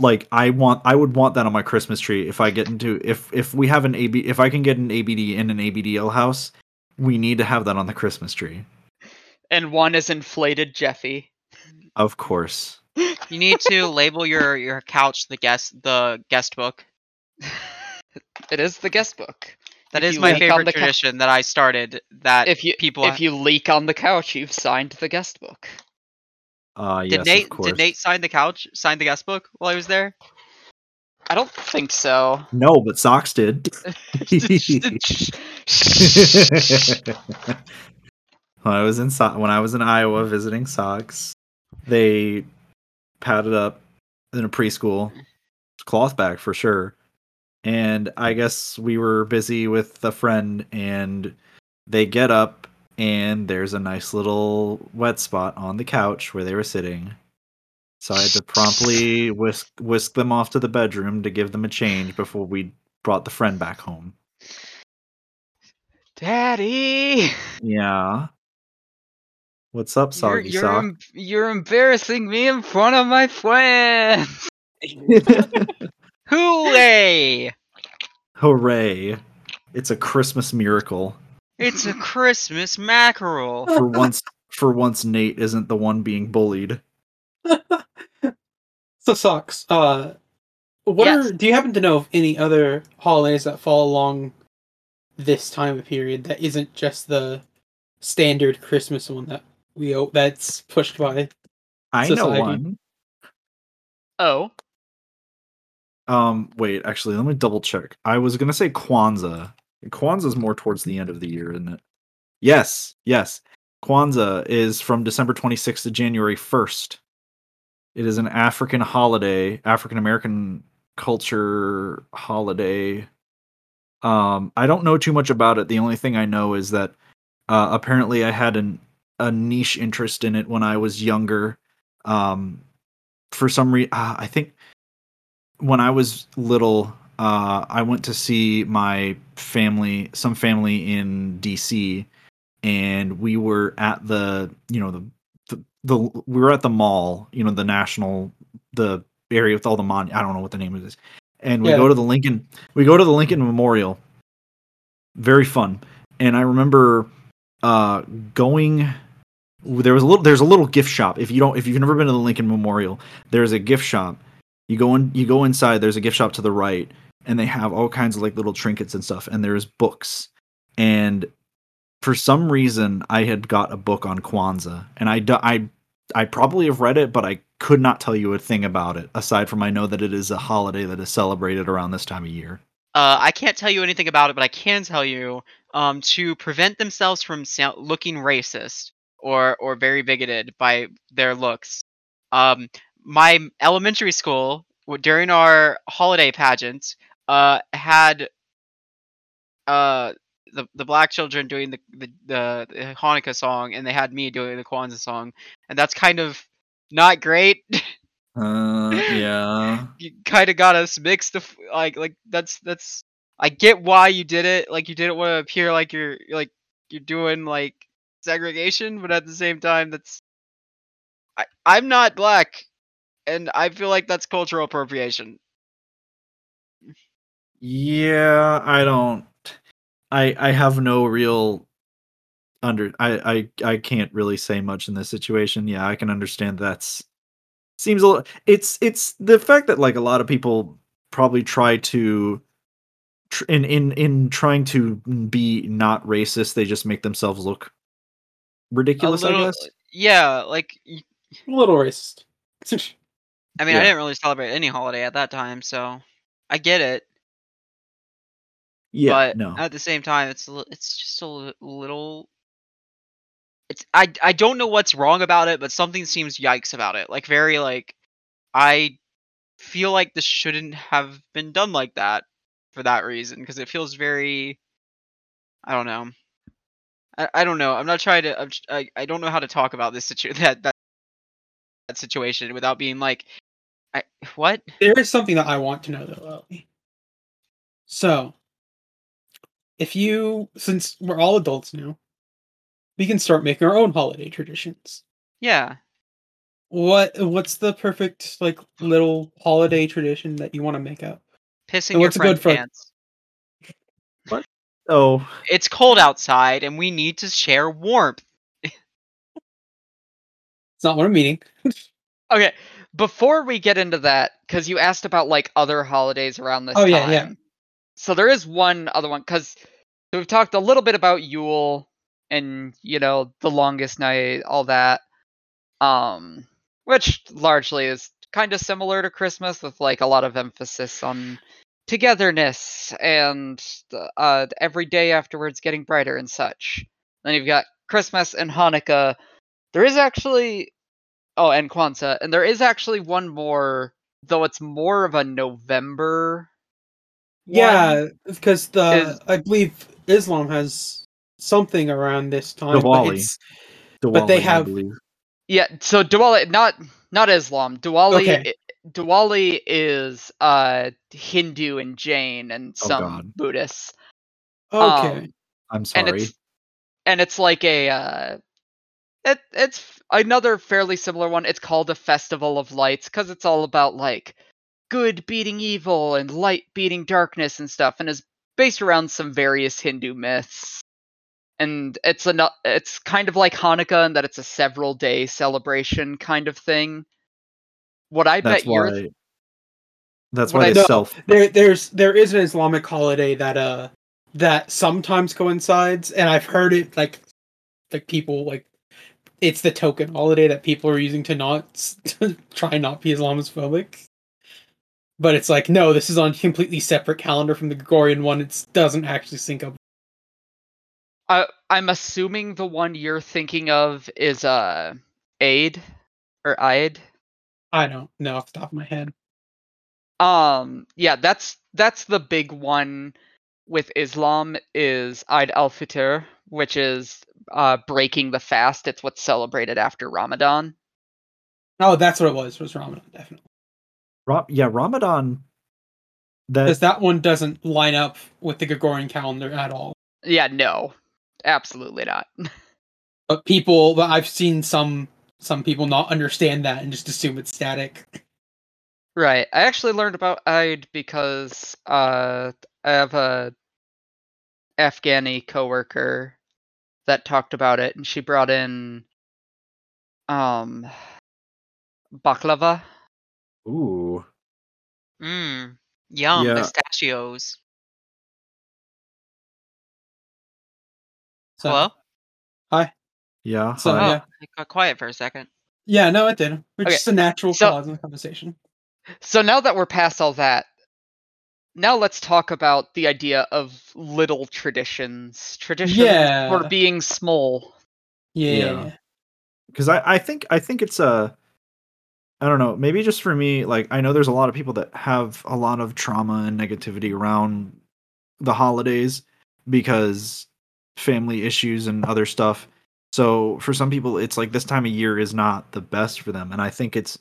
like i want i would want that on my christmas tree if i get into if if we have an ab if i can get an abd in an abdl house we need to have that on the christmas tree And one is inflated Jeffy. of course You need to label your your couch the guest the guest book. It is the guest book. That If is my favorite the cou- tradition that I started. That If you people if you leak on the couch, you've signed the guest book. Uh, did yes, Nate of did Nate sign the couch sign the guest book while I was there? I don't think so. No, but Socks did. when I was in so- when I was in Iowa visiting Socks, they padded up in a preschool cloth bag for sure. And I guess we were busy with a friend and they get up and there's a nice little wet spot on the couch where they were sitting. So I had to promptly whisk whisk them off to the bedroom to give them a change before we brought the friend back home. Daddy, Yeah. What's up, you're Soggy you're, Sock? em- you're embarrassing me in front of my friends. Hooray! Hooray. It's a Christmas miracle. It's a Christmas mackerel. For once for once Nate isn't the one being bullied. So socks. Uh, what Yes. are? Do you happen to know of any other holidays that fall along this time of period that isn't just the standard Christmas one that we o- that's pushed by? I know one. Oh, Um wait, actually let me double check. I was gonna say Kwanzaa. Kwanzaa's more towards the end of the year, isn't it? Yes, yes. Kwanzaa is from December 26th to January 1st. It is an African holiday, African American culture holiday. Um, I don't know too much about it. The only thing I know is that uh, apparently I had an a niche interest in it when I was younger. Um, for some reason, uh, I think when I was little, uh, I went to see my family, some family in DC, and we were at the, you know, the, the, the we were at the mall, you know, the national, the area with all the mon. I don't know what the name of this, and we Yeah. go to the Lincoln, we go to the Lincoln Memorial. Very fun, and I remember uh, going. There was a little. There's a little gift shop. If you don't, if you've never been to the Lincoln Memorial, there's a gift shop you go in you go inside there's a gift shop to the right and they have all kinds of like little trinkets and stuff and there's books and for some reason i had got a book on kwanzaa and i i i probably have read it but i could not tell you a thing about it aside from i know that it is a holiday that is celebrated around this time of year uh, I can't tell you anything about it, but I can tell you um, to prevent themselves from looking racist or or very bigoted by their looks. Um, my elementary school during our holiday pageant uh, had uh, the the black children doing the, the the Hanukkah song, and they had me doing the Kwanzaa song, and that's kind of not great. uh yeah you kind of got us mixed. The f- like like that's that's. I get why you did it. Like you didn't want to appear like you're like you're doing like segregation, but at the same time, that's. I I'm not black, and I feel like that's cultural appropriation. yeah i don't i i have no real under I, I i can't really say much in this situation yeah i can understand that's seems a little it's it's the fact that like a lot of people probably try to in in in trying to be not racist they just make themselves look ridiculous little, i guess Yeah, like a little racist. I mean, Yeah. I didn't really celebrate any holiday at that time, so I get it. yeah but no at the same time, it's a it's just a little. It's I I don't know what's wrong about it, but something seems yikes about it. Like very like, I feel like this shouldn't have been done like that for that reason because it feels very. I don't know. I, I don't know. I'm not trying to. I'm, I I don't know how to talk about this situ that that that situation without being like, I what? There is something that I want to know though, Ellie. So, if you, since we're all adults now, we can start making our own holiday traditions. Yeah. What What's the perfect like little holiday tradition that you want to make up? Pissing And your what's a good friend's for- pants. oh It's cold outside, and we need to share warmth. It's not what I'm meaning. Okay, before we get into that, because you asked about like other holidays around this Oh, time. yeah, yeah. so there is one other one because we've talked a little bit about Yule and you know the longest night, all that, um, which largely is kind of similar to Christmas with like a lot of emphasis on togetherness and uh, every day afterwards getting brighter and such. Then you've got Christmas and Hanukkah. There is actually, oh, and Kwanzaa, and there is actually one more, though it's more of a November. Yeah, because the is- I believe Islam has something around this time. Diwali. But, it's, But they have- Yeah, so Diwali, not not Islam. Diwali, Okay. Diwali is uh Hindu and Jain and Oh, some God. Buddhists. okay. Um, I'm and sorry. it's and it's like a uh it it's another fairly similar one it's called a festival of lights because it's all about like good beating evil and light beating darkness and stuff and is based around some various hindu myths and it's a it's kind of like hanukkah in that it's a several day celebration kind of thing what i That's bet you're. That's why I they know- self. there there's there is an Islamic holiday that uh that sometimes coincides, and I've heard it like like people like it's the token holiday that people are using to not to try not be Islamophobic. But it's like no, this is on a completely separate calendar from the Gregorian one. It doesn't actually sync up. I, i'm assuming the one you're thinking of is uh aid or Eid. I don't know off the top of my head. Um, yeah, that's that's the big one with Islam is Eid al-Fitr, which is uh breaking the fast. It's what's celebrated after Ramadan. Oh, that's what it was. Was Ramadan definitely Ra- yeah, Ramadan. That because that one doesn't line up with the Gregorian calendar at all. Yeah, no. Absolutely not. But people, but I've seen some some people not understand that and just assume it's static. right. I actually learned about Eid because uh I have a Afghani coworker that talked about it and she brought in um baklava. ooh, Mmm. Yum. Yeah. Pistachios. So, Hello? yeah. So. Oh, yeah. it got quiet for a second. Yeah, no, it did. Which Okay, is a natural so- cause in the conversation. So now that we're past all that, now let's talk about the idea of little traditions. Traditions Yeah. for being small. Yeah. Yeah. because I, I think I think it's a I don't know maybe just for me like I know there's a lot of people that have a lot of trauma and negativity around the holidays because family issues and other stuff so for some people it's like this time of year is not the best for them and I think it's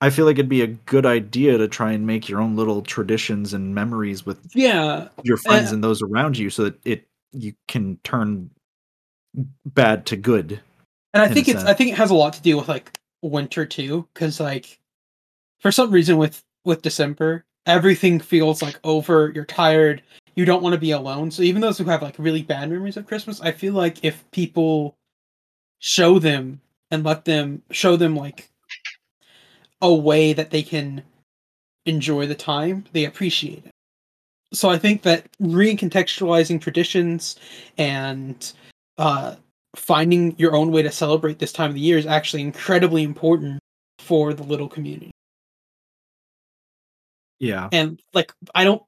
I feel like it'd be a good idea to try and make your own little traditions and memories with Yeah. your friends Uh, and those around you so that it you can turn bad to good And I think it's. I think it has a lot to do with like winter too, because like for some reason with with December, everything feels like over. You're tired. You don't want to be alone. So even those who have like really bad memories of Christmas, I feel like if people show them and let them show them like a way that they can enjoy the time, they appreciate it. So I think that recontextualizing traditions and uh finding your own way to celebrate this time of the year is actually incredibly important for the little community. yeah And like I don't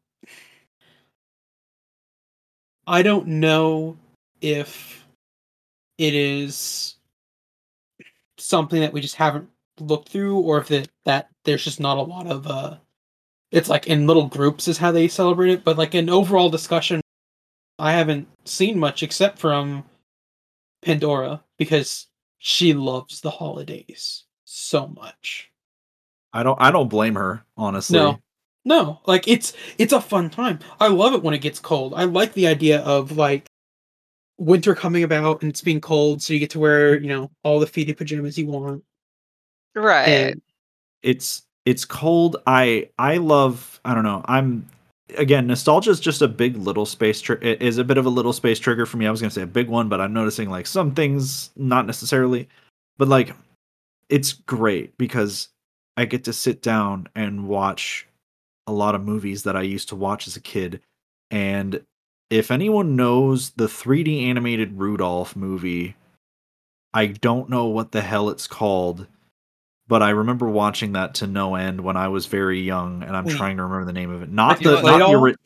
I don't know if it is something that we just haven't looked through or if it, that there's just not a lot of uh it's like in little groups is how they celebrate it but like an overall discussion I haven't seen much except from Pandora because she loves the holidays so much. I don't I don't blame her, honestly. No. No, like it's it's a fun time. I love it when it gets cold. I like the idea of like winter coming about and it's being cold, so you get to wear, you know, all the feety pajamas you want. Right. And It's it's cold. I I love I don't know. I'm again, nostalgia is just a big little space it is a bit of a little space trigger for me. I was going to say a big one, but I'm noticing like some things not necessarily. But like it's great because I get to sit down and watch a lot of movies that I used to watch as a kid And if anyone knows the 3D animated Rudolph movie, I don't know what the hell it's called, but I remember watching that to no end when I was very young, and I'm Wait. trying to remember the name of it. Not the played not the ori-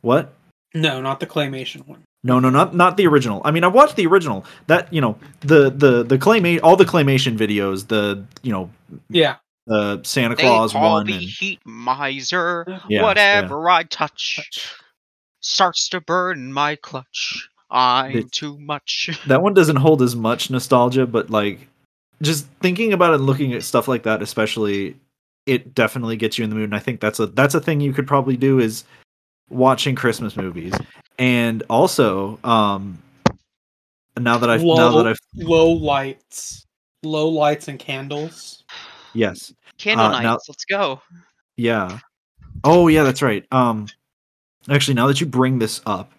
what? No, not the claymation one. No, no, not not the original. I mean, I watched the original. That you know, the the the claymate, all the claymation videos, the you know, Yeah. the Santa They Claus call one. me and- heat miser. yeah, Whatever I touch starts to burn my clutch. I'm It's- too much. that one doesn't hold as much nostalgia, but like, just thinking about it and looking at stuff like that, especially, it definitely gets you in the mood. And I think that's a that's a thing you could probably do is watching Christmas movies, and also, um, now that I've now low, that I've low lights, low lights and candles. yes, Candle Uh, nights, now- let's go. Yeah. Oh yeah, that's right. Um actually now that you bring this up,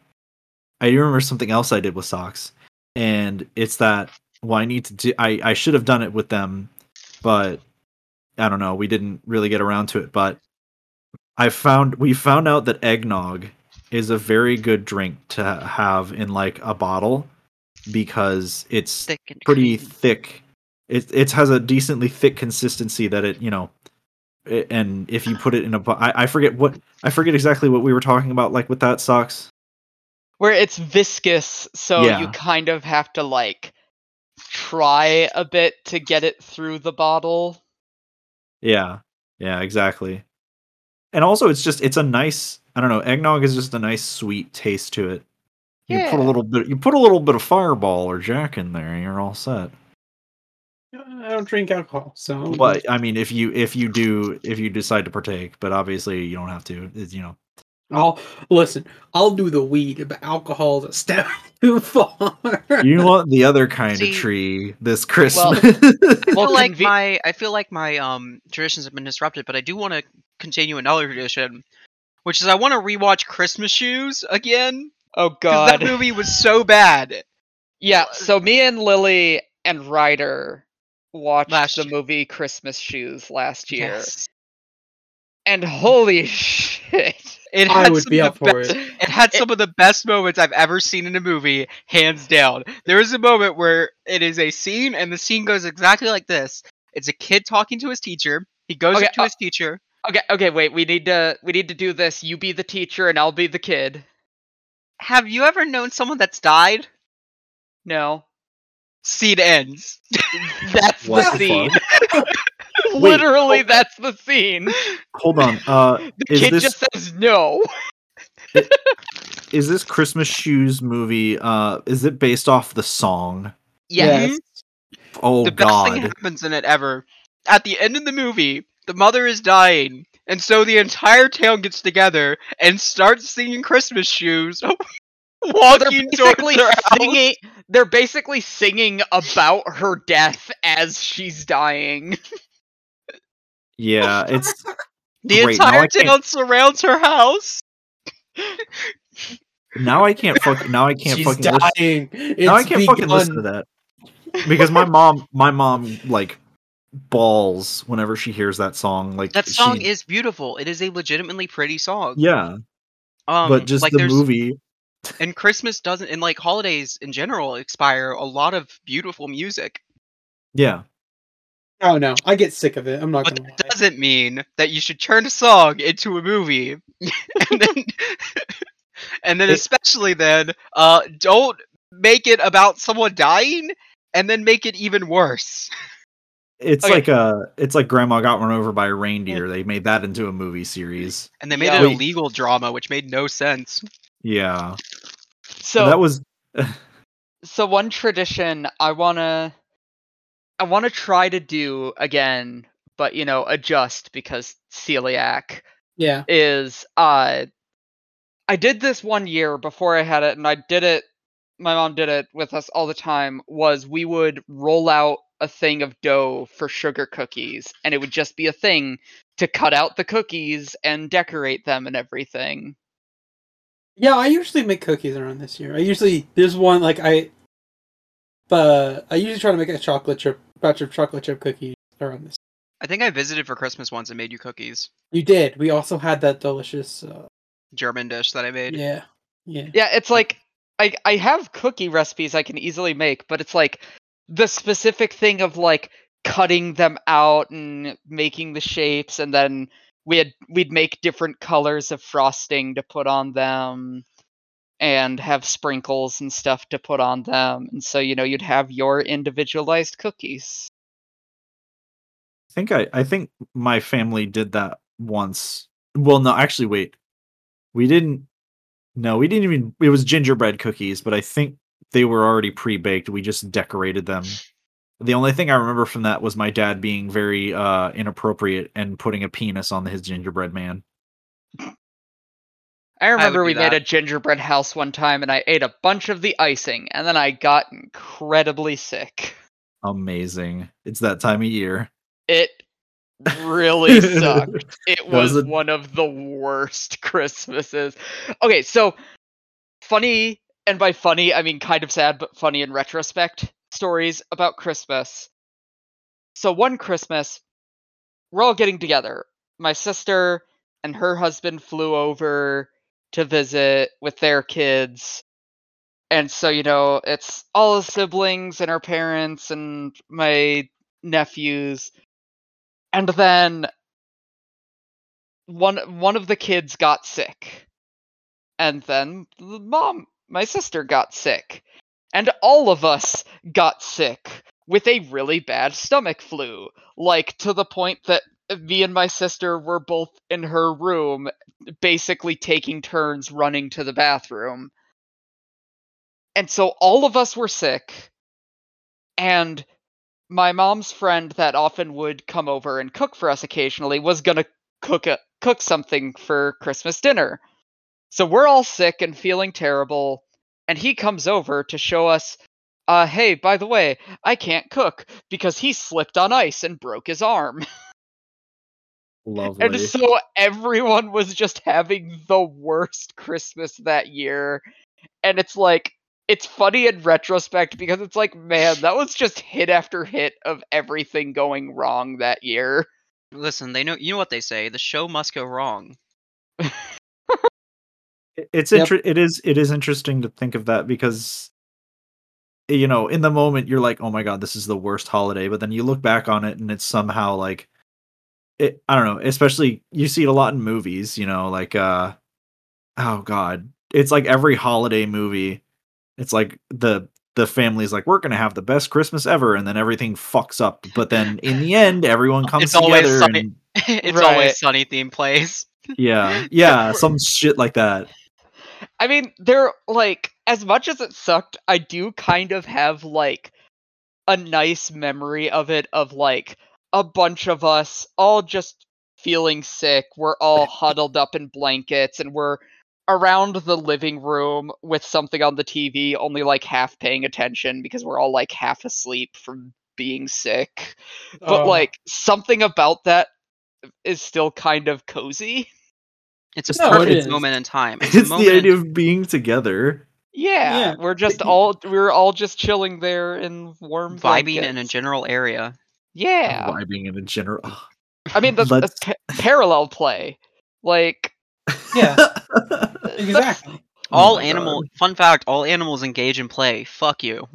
I do remember something else I did with socks. And it's that well I need to do I, I should have done it with them, but I don't know, we didn't really get around to it, but I found we found out that eggnog is a very good drink to have in like a bottle because it's Thick pretty creamy. thick. It it has a decently thick consistency that it you know, it, and if you put it in a, bu- I, I forget what I forget exactly what we were talking about like with that socks. Where it's viscous, so Yeah. you kind of have to like try a bit to get it through the bottle. Yeah, yeah, exactly. And also, it's just it's a nice. I don't know. Eggnog is just a nice sweet taste to it. You put a little bit. You put a little bit of Fireball or Jack in there, and you're all set. I don't drink alcohol, so But I mean, if you if you do if you decide to partake, but obviously you don't have to. It's, you know. I'll listen. I'll do the weed, but alcohol's a step too far. You want the other kind See- of tree this Christmas. I feel like my I feel like my um traditions have been disrupted, but I do want to continue another tradition, which is I want to rewatch Christmas Shoes again. Oh god. that movie was so bad. Yeah, so me and Lily and Ryder watched Last the year. movie Christmas Shoes last year. Yes. And holy shit. It I had would some be of up the for best, it. It had some of the best moments I've ever seen in a movie, hands down. There is a moment where it is a scene, and the scene goes exactly like this: It's a kid talking to his teacher. He goes Okay, up to uh, his teacher. Okay, okay, wait. We need to we need to do this. You be the teacher and I'll be the kid. Have you ever known someone that's died? No. Scene ends. That's What the the scene. fuck? Literally that's the scene. Hold on. Uh, The is kid this just says no. is this Christmas shoes movie? Uh, is it based off the song? Yes. Oh the best thing happens in it ever. At the end of the movie, the mother is dying, and so the entire town gets together and starts singing Christmas shoes, They're walking towards basically their house. singing they're basically singing about her death as she's dying. Yeah, it's The Great, now I entire can't- town surrounds her house. now I can't fuck. Now I can't She's fucking. Listen, dying. It's now I can't fucking listen to that because my mom, my mom, like balls whenever she hears that song. Like That song she- is beautiful. It is a legitimately pretty song. yeah, Um, but just like the there's movie. And Christmas doesn't and like holidays in general expire a lot of beautiful music. Yeah, Oh no, I get sick of it. I'm not But gonna that lie. doesn't mean that you should turn a song into a movie. and then and then It- especially then, uh don't make it about someone dying and then make it even worse. it's Okay. like a, it's like Grandma got run over by a reindeer. They made that into a movie series. And they made Yeah. it a Wait. legal drama, which made no sense. Yeah, So that was so one tradition I wanna I wanna try to do again, but you know, adjust because celiac Yeah. is uh I did this one year before I had it and I did it my mom did it with us all the time was we would roll out a thing of dough for sugar cookies and it would just be a thing to cut out the cookies and decorate them and everything. Yeah, I usually make cookies around this year. I usually there's one like I but I usually try to make a chocolate chip batch of chocolate chip cookies around this. I think I visited for Christmas once and made you cookies. You did. We also had that delicious uh, German dish that I made. Yeah. Yeah. Yeah, it's like I I have cookie recipes I can easily make, but it's like the specific thing of like cutting them out and making the shapes and then we had we'd make different colors of frosting to put on them and have sprinkles and stuff to put on them. And so, you know, you'd have your individualized cookies. I think I, I think my family did that once. Well, no, actually, wait. We didn't. No, we didn't even. It was gingerbread cookies, but I think they were already pre-baked. We just decorated them. The only thing I remember from that was my dad being very uh, inappropriate and putting a penis on his gingerbread man. I remember do we made a gingerbread house one time and I ate a bunch of the icing and then I got incredibly sick. Amazing! It's that time of year. It really sucked. It Was was it- one of the worst Christmases. Okay, so funny, and by funny, I mean kind of sad, but funny in retrospect stories about Christmas. So one Christmas, we're all getting together. My sister and her husband flew over to visit with their kids. And so, you know, it's all the siblings and our parents and my nephews. And then one one of the kids got sick. And then the mom, my sister got sick. And all of us got sick with a really bad stomach flu, like to the point that me and my sister were both in her room basically taking turns running to the bathroom. And so all of us were sick. And my mom's friend that often would come over and cook for us occasionally was to cook a, cook something for Christmas dinner. So we're all sick and feeling terrible and he comes over to show us uh hey, by the way, I can't cook because he slipped on ice and broke his arm. Lovely. And so everyone was just having the worst Christmas that year. And it's like, it's funny in retrospect because it's like, man, that was just hit after hit of everything going wrong that year. Listen, they know you know what they say. The show must go wrong. It- it's Yep. inter- it is it is interesting to think of that because you know in the moment you're like oh my god this is the worst holiday but then you look back on it and it's somehow like it i don't know especially you see it a lot in movies you know like uh oh god it's like every holiday movie it's like the the family's like we're gonna have the best christmas ever and then everything fucks up but then in the end everyone comes It's always sunny. and it's Right. always sunny theme plays. yeah yeah some shit like that I mean, they're like, as much as it sucked, I do kind of have like a nice memory of it of like a bunch of us all just feeling sick. We're all huddled up in blankets and we're around the living room with something on the TV, only like half paying attention because we're all like half asleep from being sick. But Oh. like something about that is still kind of cozy. It's a No, perfect is. moment in time. it's, It's, a moment the idea of being together Yeah, Yeah. we're just all we're all just chilling there in warm vibing in a general area. Yeah, vibing in a general I mean the, the pa- parallel play, like Yeah, exactly. Oh all my animal God. fun fact, all animals engage in play. Fuck you.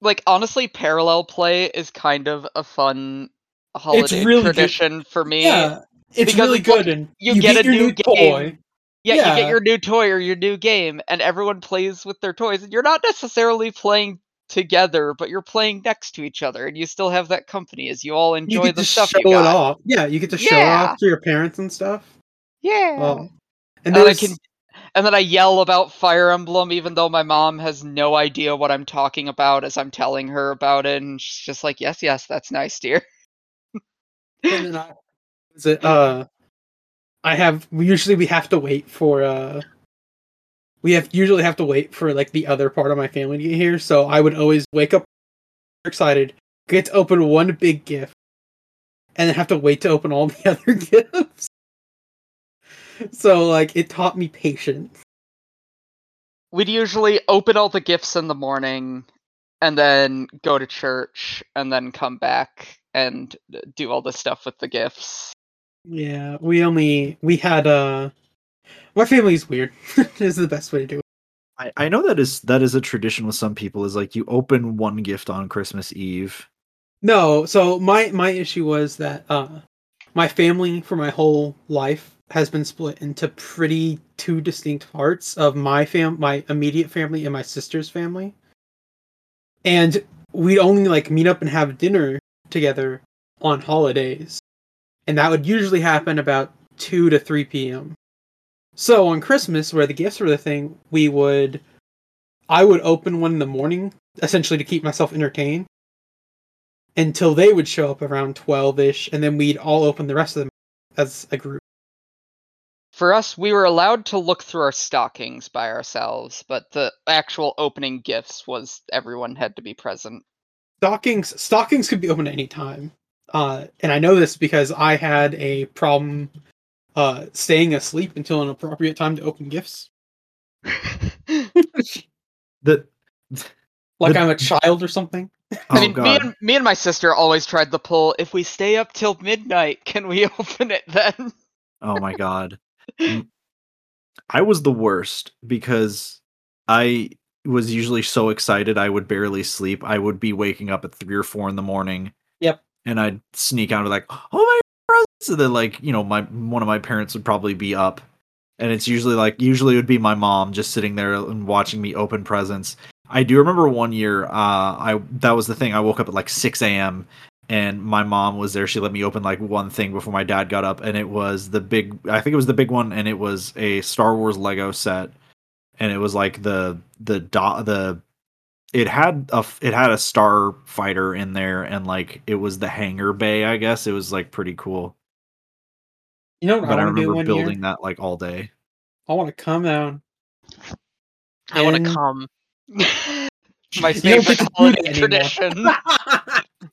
Like honestly, parallel play is kind of a fun holiday really good. tradition for me. yeah, it's Because really good. and you you, get get, a new new toy. Yeah, you get your new toy or your new game, and everyone plays with their toys, and you're not necessarily playing together, but you're playing next to each other, and you still have that company as you all You enjoy get the stuff show you got. it off. Yeah, you get to show Yeah. off to your parents and stuff. Yeah. Oh. And And I can and then I yell about Fire Emblem even though my mom has no idea what I'm talking about as I'm telling her about it and she's just like, "Yes, yes, that's nice, dear." and then I, is it uh I have usually we have to wait for uh we have usually have to wait for like the other part of my family to get here, so I would always wake up excited, get to open one big gift, and then have to wait to open all the other gifts. So like it taught me patience. We'd usually open all the gifts in the morning and then go to church and then come back and do all the stuff with the gifts. Yeah, we only we had uh my family's weird. is the best way to do it. I, I know that is that is a tradition with some people is like you open one gift on Christmas Eve. No, so my my issue was that uh my family for my whole life has been split into pretty two distinct parts of my fam my immediate family and my sister's family. And we'd only like meet up and have dinner together on holidays. And that would usually happen about 2 to 3 p.m. So on Christmas, where the gifts were the thing, we would I would open one in the morning, essentially to keep myself entertained until they would show up around 12 ish, and then we'd all open the rest of them as a group. For us, we were allowed to look through our stockings by ourselves, but the actual opening gifts was everyone had to be present. Stockings stockings could be opened at any time. Uh, and I know this because I had a problem uh, staying asleep until an appropriate time to open gifts. The Like The- I'm a child or something. oh I mean, me and, me and my sister always tried the pull if we stay up till midnight, can we open it then? Oh my god. I was the worst because I was usually so excited I would barely sleep. I would be waking up at three or four in the morning. Yep. And I'd sneak out and be like, oh my presents. And then like, you know, my one of my parents would probably be up. And it's usually like usually it would be my mom just sitting there and watching me open presents. I do remember one year, uh, I that was the thing. I woke up at like six AM and my mom was there. She let me open like one thing before my dad got up, and it was the big. I think it was the big one, and it was a Star Wars Lego set, and it was like the the dot the. It had a it had a star fighter in there, and like it was the hangar bay. I guess it was like pretty cool. You know what But I I want do remember one building year? that like all day. I want to come down. I want to come. My favorite get to do holiday tradition.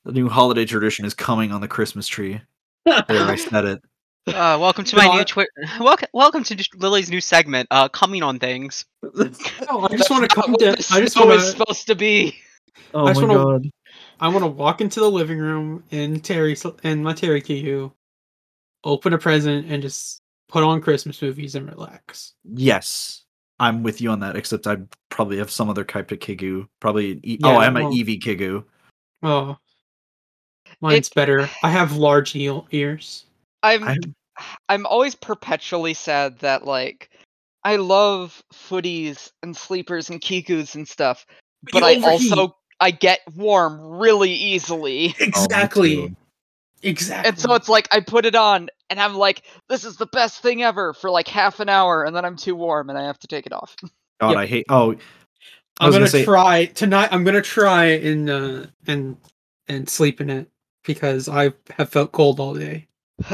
The new holiday tradition is coming on the Christmas tree. There, I said it. Uh, welcome to my I- new Twitter. Welcome, welcome to just Lily's new segment. Uh, coming on things. No, I just want to come What down. this I just want is to. supposed to be. Oh I my wanna- god. I want to walk into the living room in Terry and my Terry Kigu, open a present, and just put on Christmas movies and relax. Yes, I'm with you on that. Except I probably have some other type of Kigu. Probably e- Yeah, oh, I have my well- Eevee Kigu. Oh, mine's better. I have large eel ears. I'm I I'm always perpetually sad that like I love footies and sleepers and kigus and stuff, But but I overheat. also I get warm really easily. Exactly. too. exactly. And so it's like I put it on and I'm like, this is the best thing ever for like half an hour, and then I'm too warm and I have to take it off. God, Yep. I hate. Oh, I I'm gonna, gonna say- try tonight. I'm gonna try and uh, and and sleep in it because I have felt cold all day.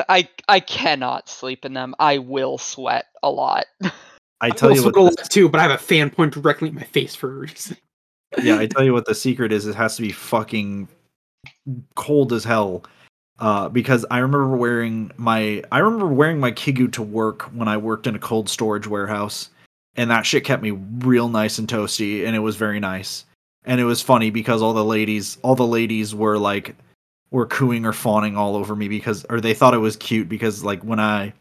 I I cannot sleep in them. I will sweat a lot. I tell you also what. go the- too, but I have a fan point directly at my face for a reason. yeah, I tell you what. The secret is. It has to be fucking cold as hell. Uh, because I remember wearing my I remember wearing my Kigu to work when I worked in a cold storage warehouse, and that shit kept me real nice and toasty, and it was very nice. And it was funny because all the ladies, all the ladies were like, were cooing or fawning all over me because, or they thought it was cute because like when I,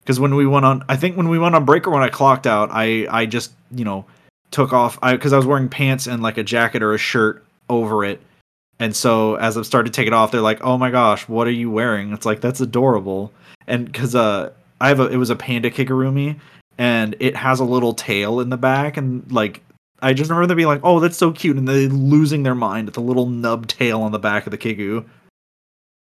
because when we went on, I think when we went on break or when I clocked out, I I just you know took off I because I was wearing pants and like a jacket or a shirt over it. And so as I've started to take it off, they're like, "Oh my gosh, what are you wearing?" It's like that's adorable. And because uh, I have a it was a panda kigurumi, and it has a little tail in the back, and like I just remember them being like, "Oh, that's so cute," and they losing their mind at the little nub tail on the back of the kigu.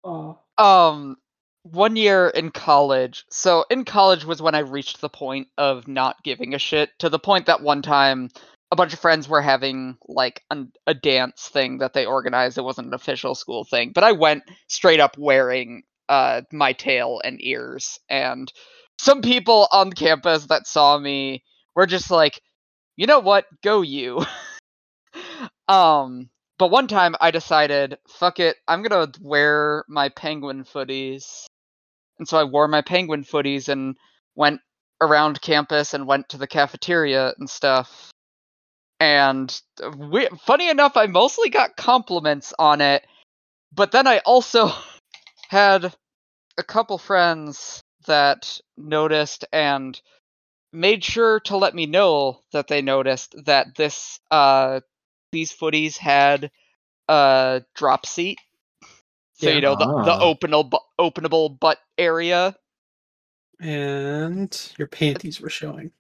Oh, Um, one year in college. So in college was when I reached the point of not giving a shit. To the point that one time, a bunch of friends were having like an, a dance thing that they organized. It wasn't an official school thing, but I went straight up wearing uh my tail and ears. And some people on campus that saw me were just like, you know what, go you. um but one time I decided, fuck it, I'm gonna wear my penguin footies. And so I wore my penguin footies and went around campus and went to the cafeteria and stuff. And we, funny enough, I mostly got compliments on it. But then I also had a couple friends that noticed and made sure to let me know that they noticed that this uh these footies had a drop seat. So Yeah. you know the, the openable openable butt area. And your panties were showing.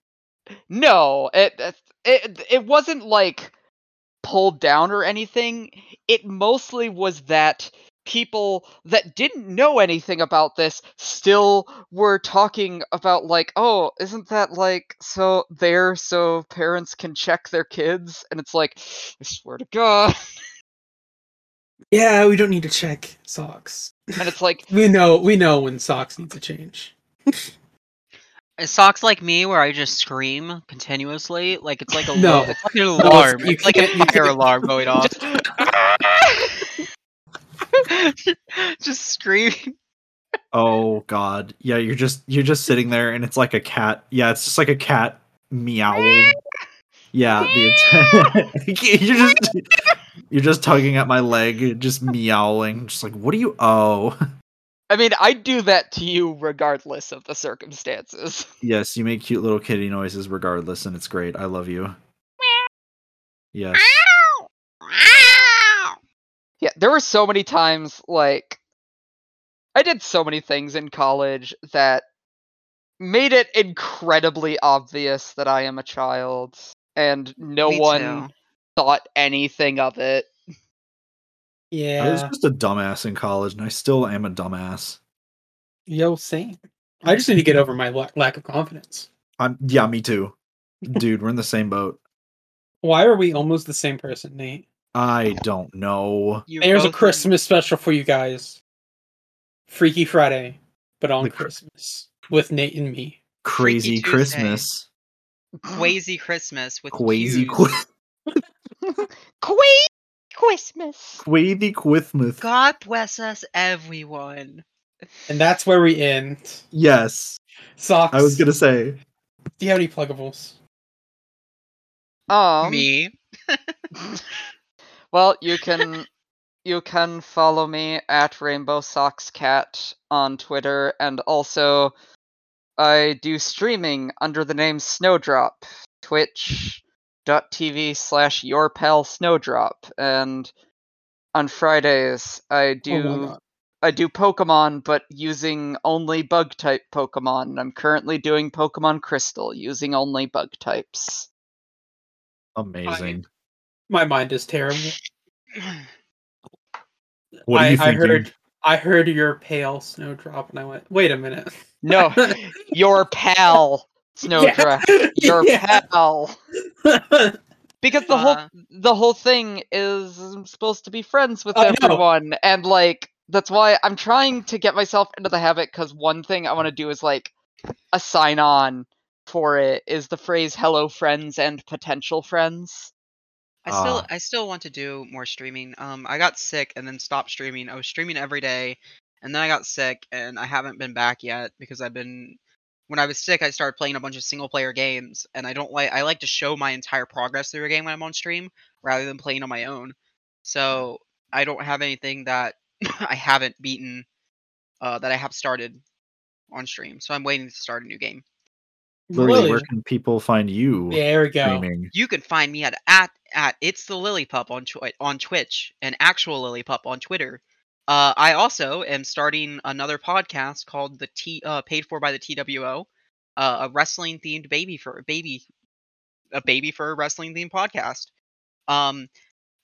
No, it it it wasn't like pulled down or anything. It mostly was that people that didn't know anything about this still were talking about like, "Oh, isn't that like so there so parents can check their kids?" And it's like, I swear to god. Yeah, we don't need to check socks. And it's like, We know we know when socks need to change. Socks like me, where I just scream continuously, like it's like a No. lo- it's like an alarm. you it's like a fire alarm going off. just screaming. Oh god. Yeah, you're just you're just sitting there and it's like a cat. Yeah, it's just like a cat meowing. Yeah, the you're just you're just tugging at my leg, just meowing, just like what do you owe? I mean, I do that to you regardless of the circumstances. Yes, you make cute little kitty noises regardless, and it's great. I love you. Yes. Yeah, there were so many times like I did so many things in college that made it incredibly obvious that I am a child and no Me one too. thought anything of it. Yeah. I was just a dumbass in college, and I still am a dumbass. Yo, same. I just need to get over my la- lack of confidence. I'm yeah, me too. Dude, we're in the same boat. Why are we almost the same person, Nate? I don't know. You There's a both- Christmas special for you guys. Freaky Friday, but on The cr- Christmas with Nate and me. Crazy Christmas. Crazy Christmas with Crazy Q's. Qu- Queen Christmas. Quavy Quithmuth. God bless us, everyone. And that's where we end. Yes. Socks. I was gonna say. Do you have any pluggables? Um Me. Well, you can you can follow me at Rainbow Socks Cat on Twitter, and also I do streaming under the name Snowdrop, twitch.tv slash your pal Snowdrop, and on Fridays I Oh do God. I do Pokemon, but using only bug type Pokemon. I'm currently doing Pokemon Crystal using only bug types. Amazing. My mind is terrible. What are I, you I thinking? heard I heard your pale snowdrop and I went, wait a minute. No, your pal Snowdrop. Your Yeah. pal. because the Uh. whole the whole thing is I'm supposed to be friends with I know. everyone and like that's why I'm trying to get myself into the habit cuz one thing I want to do is like a sign on for it is the phrase hello friends and potential friends. I still Ah. I still want to do more streaming. Um I got sick and then stopped streaming. I was streaming every day and then I got sick and I haven't been back yet because I've been when I was sick I started playing a bunch of single player games and I don't like I like to show my entire progress through a game when I'm on stream rather than playing on my own. So I don't have anything that I haven't beaten uh that I have started on stream. So I'm waiting to start a new game. Lily, Lily. where can people find you There we go. streaming? You can find me at at at it's the Lily Pup on Twi- on Twitch and actual Lily Pup on Twitter. Uh, I also am starting another podcast called the T uh, paid for by the TWO, uh, a wrestling themed baby for baby, a baby for a wrestling themed podcast. Um,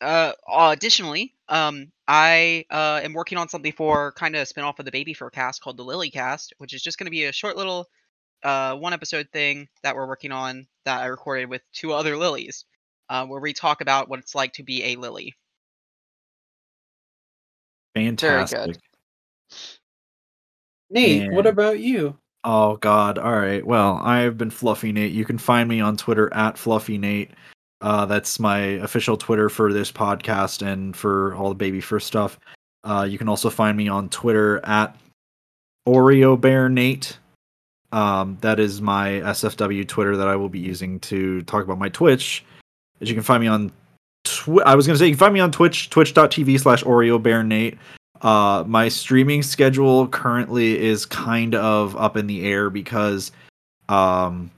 uh, additionally, um, I uh, am working on something for kind of a spin off of the Baby Fur cast called the Lily Cast, which is just going to be a short little uh, one episode thing that we're working on that I recorded with two other lilies, uh, where we talk about what it's like to be a lily. Fantastic. Nate, what about you? Oh God! All right. Well, I've been Fluffy Nate. You can find me on Twitter at Fluffy Nate. Uh, that's my official Twitter for this podcast and for all the baby first stuff. Uh, you can also find me on Twitter at Oreo Bear Nate. Um, that is my SFW Twitter that I will be using to talk about my Twitch. As you can find me on, I was gonna say you can find me on Twitch, twitch.tv slash Oreo Bear Nate. Uh, my streaming schedule currently is kind of up in the air because um,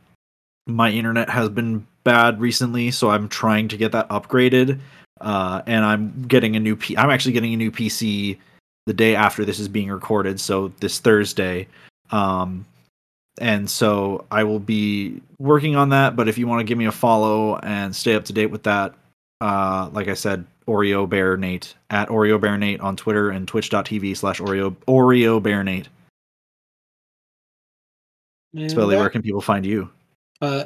my internet has been bad recently, so I'm trying to get that upgraded. Uh, and I'm getting a new P- I'm actually getting a new PC the day after this is being recorded, so this Thursday. Um, and so I will be working on that. But if you want to give me a follow and stay up to date with that, uh, like I said, Oreo Bear Nate at Oreo Bear Nate on Twitter and twitch.tv slash Oreo Oreo Bear Nate. And Spelly, that, where can people find you? uh,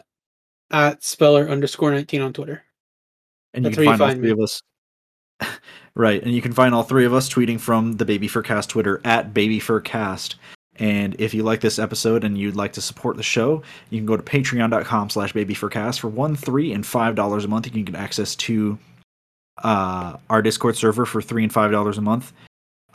at speller underscore nineteen on Twitter. And you can where you find all three me. of us. right, and you can find all three of us tweeting from the Baby Fur Cast Twitter at Baby Fur Cast. And if you like this episode and you'd like to support the show, you can go to patreon.com slash babyfurcast. For one, three, and five dollars a month, you can get access to uh, our Discord server for three and five dollars a month.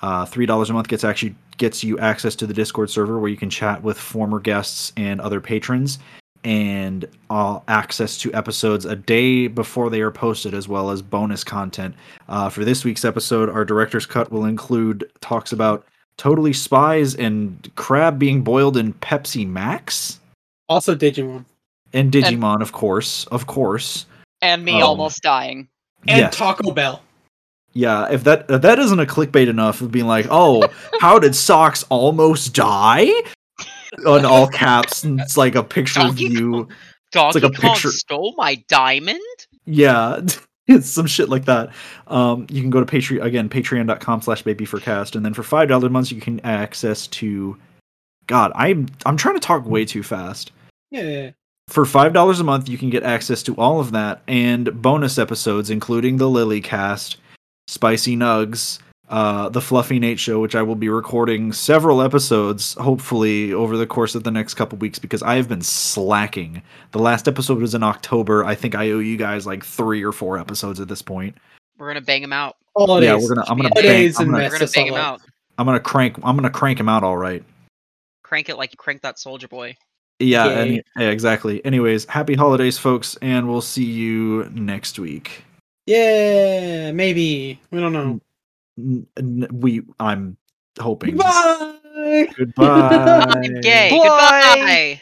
Uh, three dollars a month gets actually gets you access to the Discord server where you can chat with former guests and other patrons, and uh, access to episodes a day before they are posted, as well as bonus content. Uh, for this week's episode, our director's cut will include talks about Totally Spies and Crab being boiled in Pepsi Max, Also Digimon. and Digimon, of course, of course. And me Um, almost dying. And Yes. Taco Bell. Yeah, if that if that isn't a clickbait enough of being like, oh, how did Socks almost die? On all caps, and it's like a picture of Donkey you. Donkey like a Kong picture- stole my diamond? Yeah, it's some shit like that. Um, you can go to Patreon again, patreon.com slash babyfurcast, and then for five dollars a month you can access to God, I'm I'm trying to talk way too fast. Yeah. For five dollars a month, you can get access to all of that and bonus episodes, including the Lily Cast, Spicy Nugs, uh, the Fluffy Nate Show, which I will be recording several episodes, hopefully over the course of the next couple weeks, because I have been slacking. The last episode was in October. I think I owe you guys like three or four episodes at this point. We're gonna bang them out. Holidays. Yeah, we're gonna. I'm gonna. Bang, Holidays I'm gonna, We're gonna bang all him up. out. I'm gonna crank. I'm gonna crank him out. All right. Crank it like you crank that soldier boy. Yeah. Any, yeah. Exactly. Anyways, happy holidays, folks, and we'll see you next week. Yeah, maybe. We don't know. N- n- we. I'm hoping. Bye. Goodbye. I'm gay. Bye. Goodbye.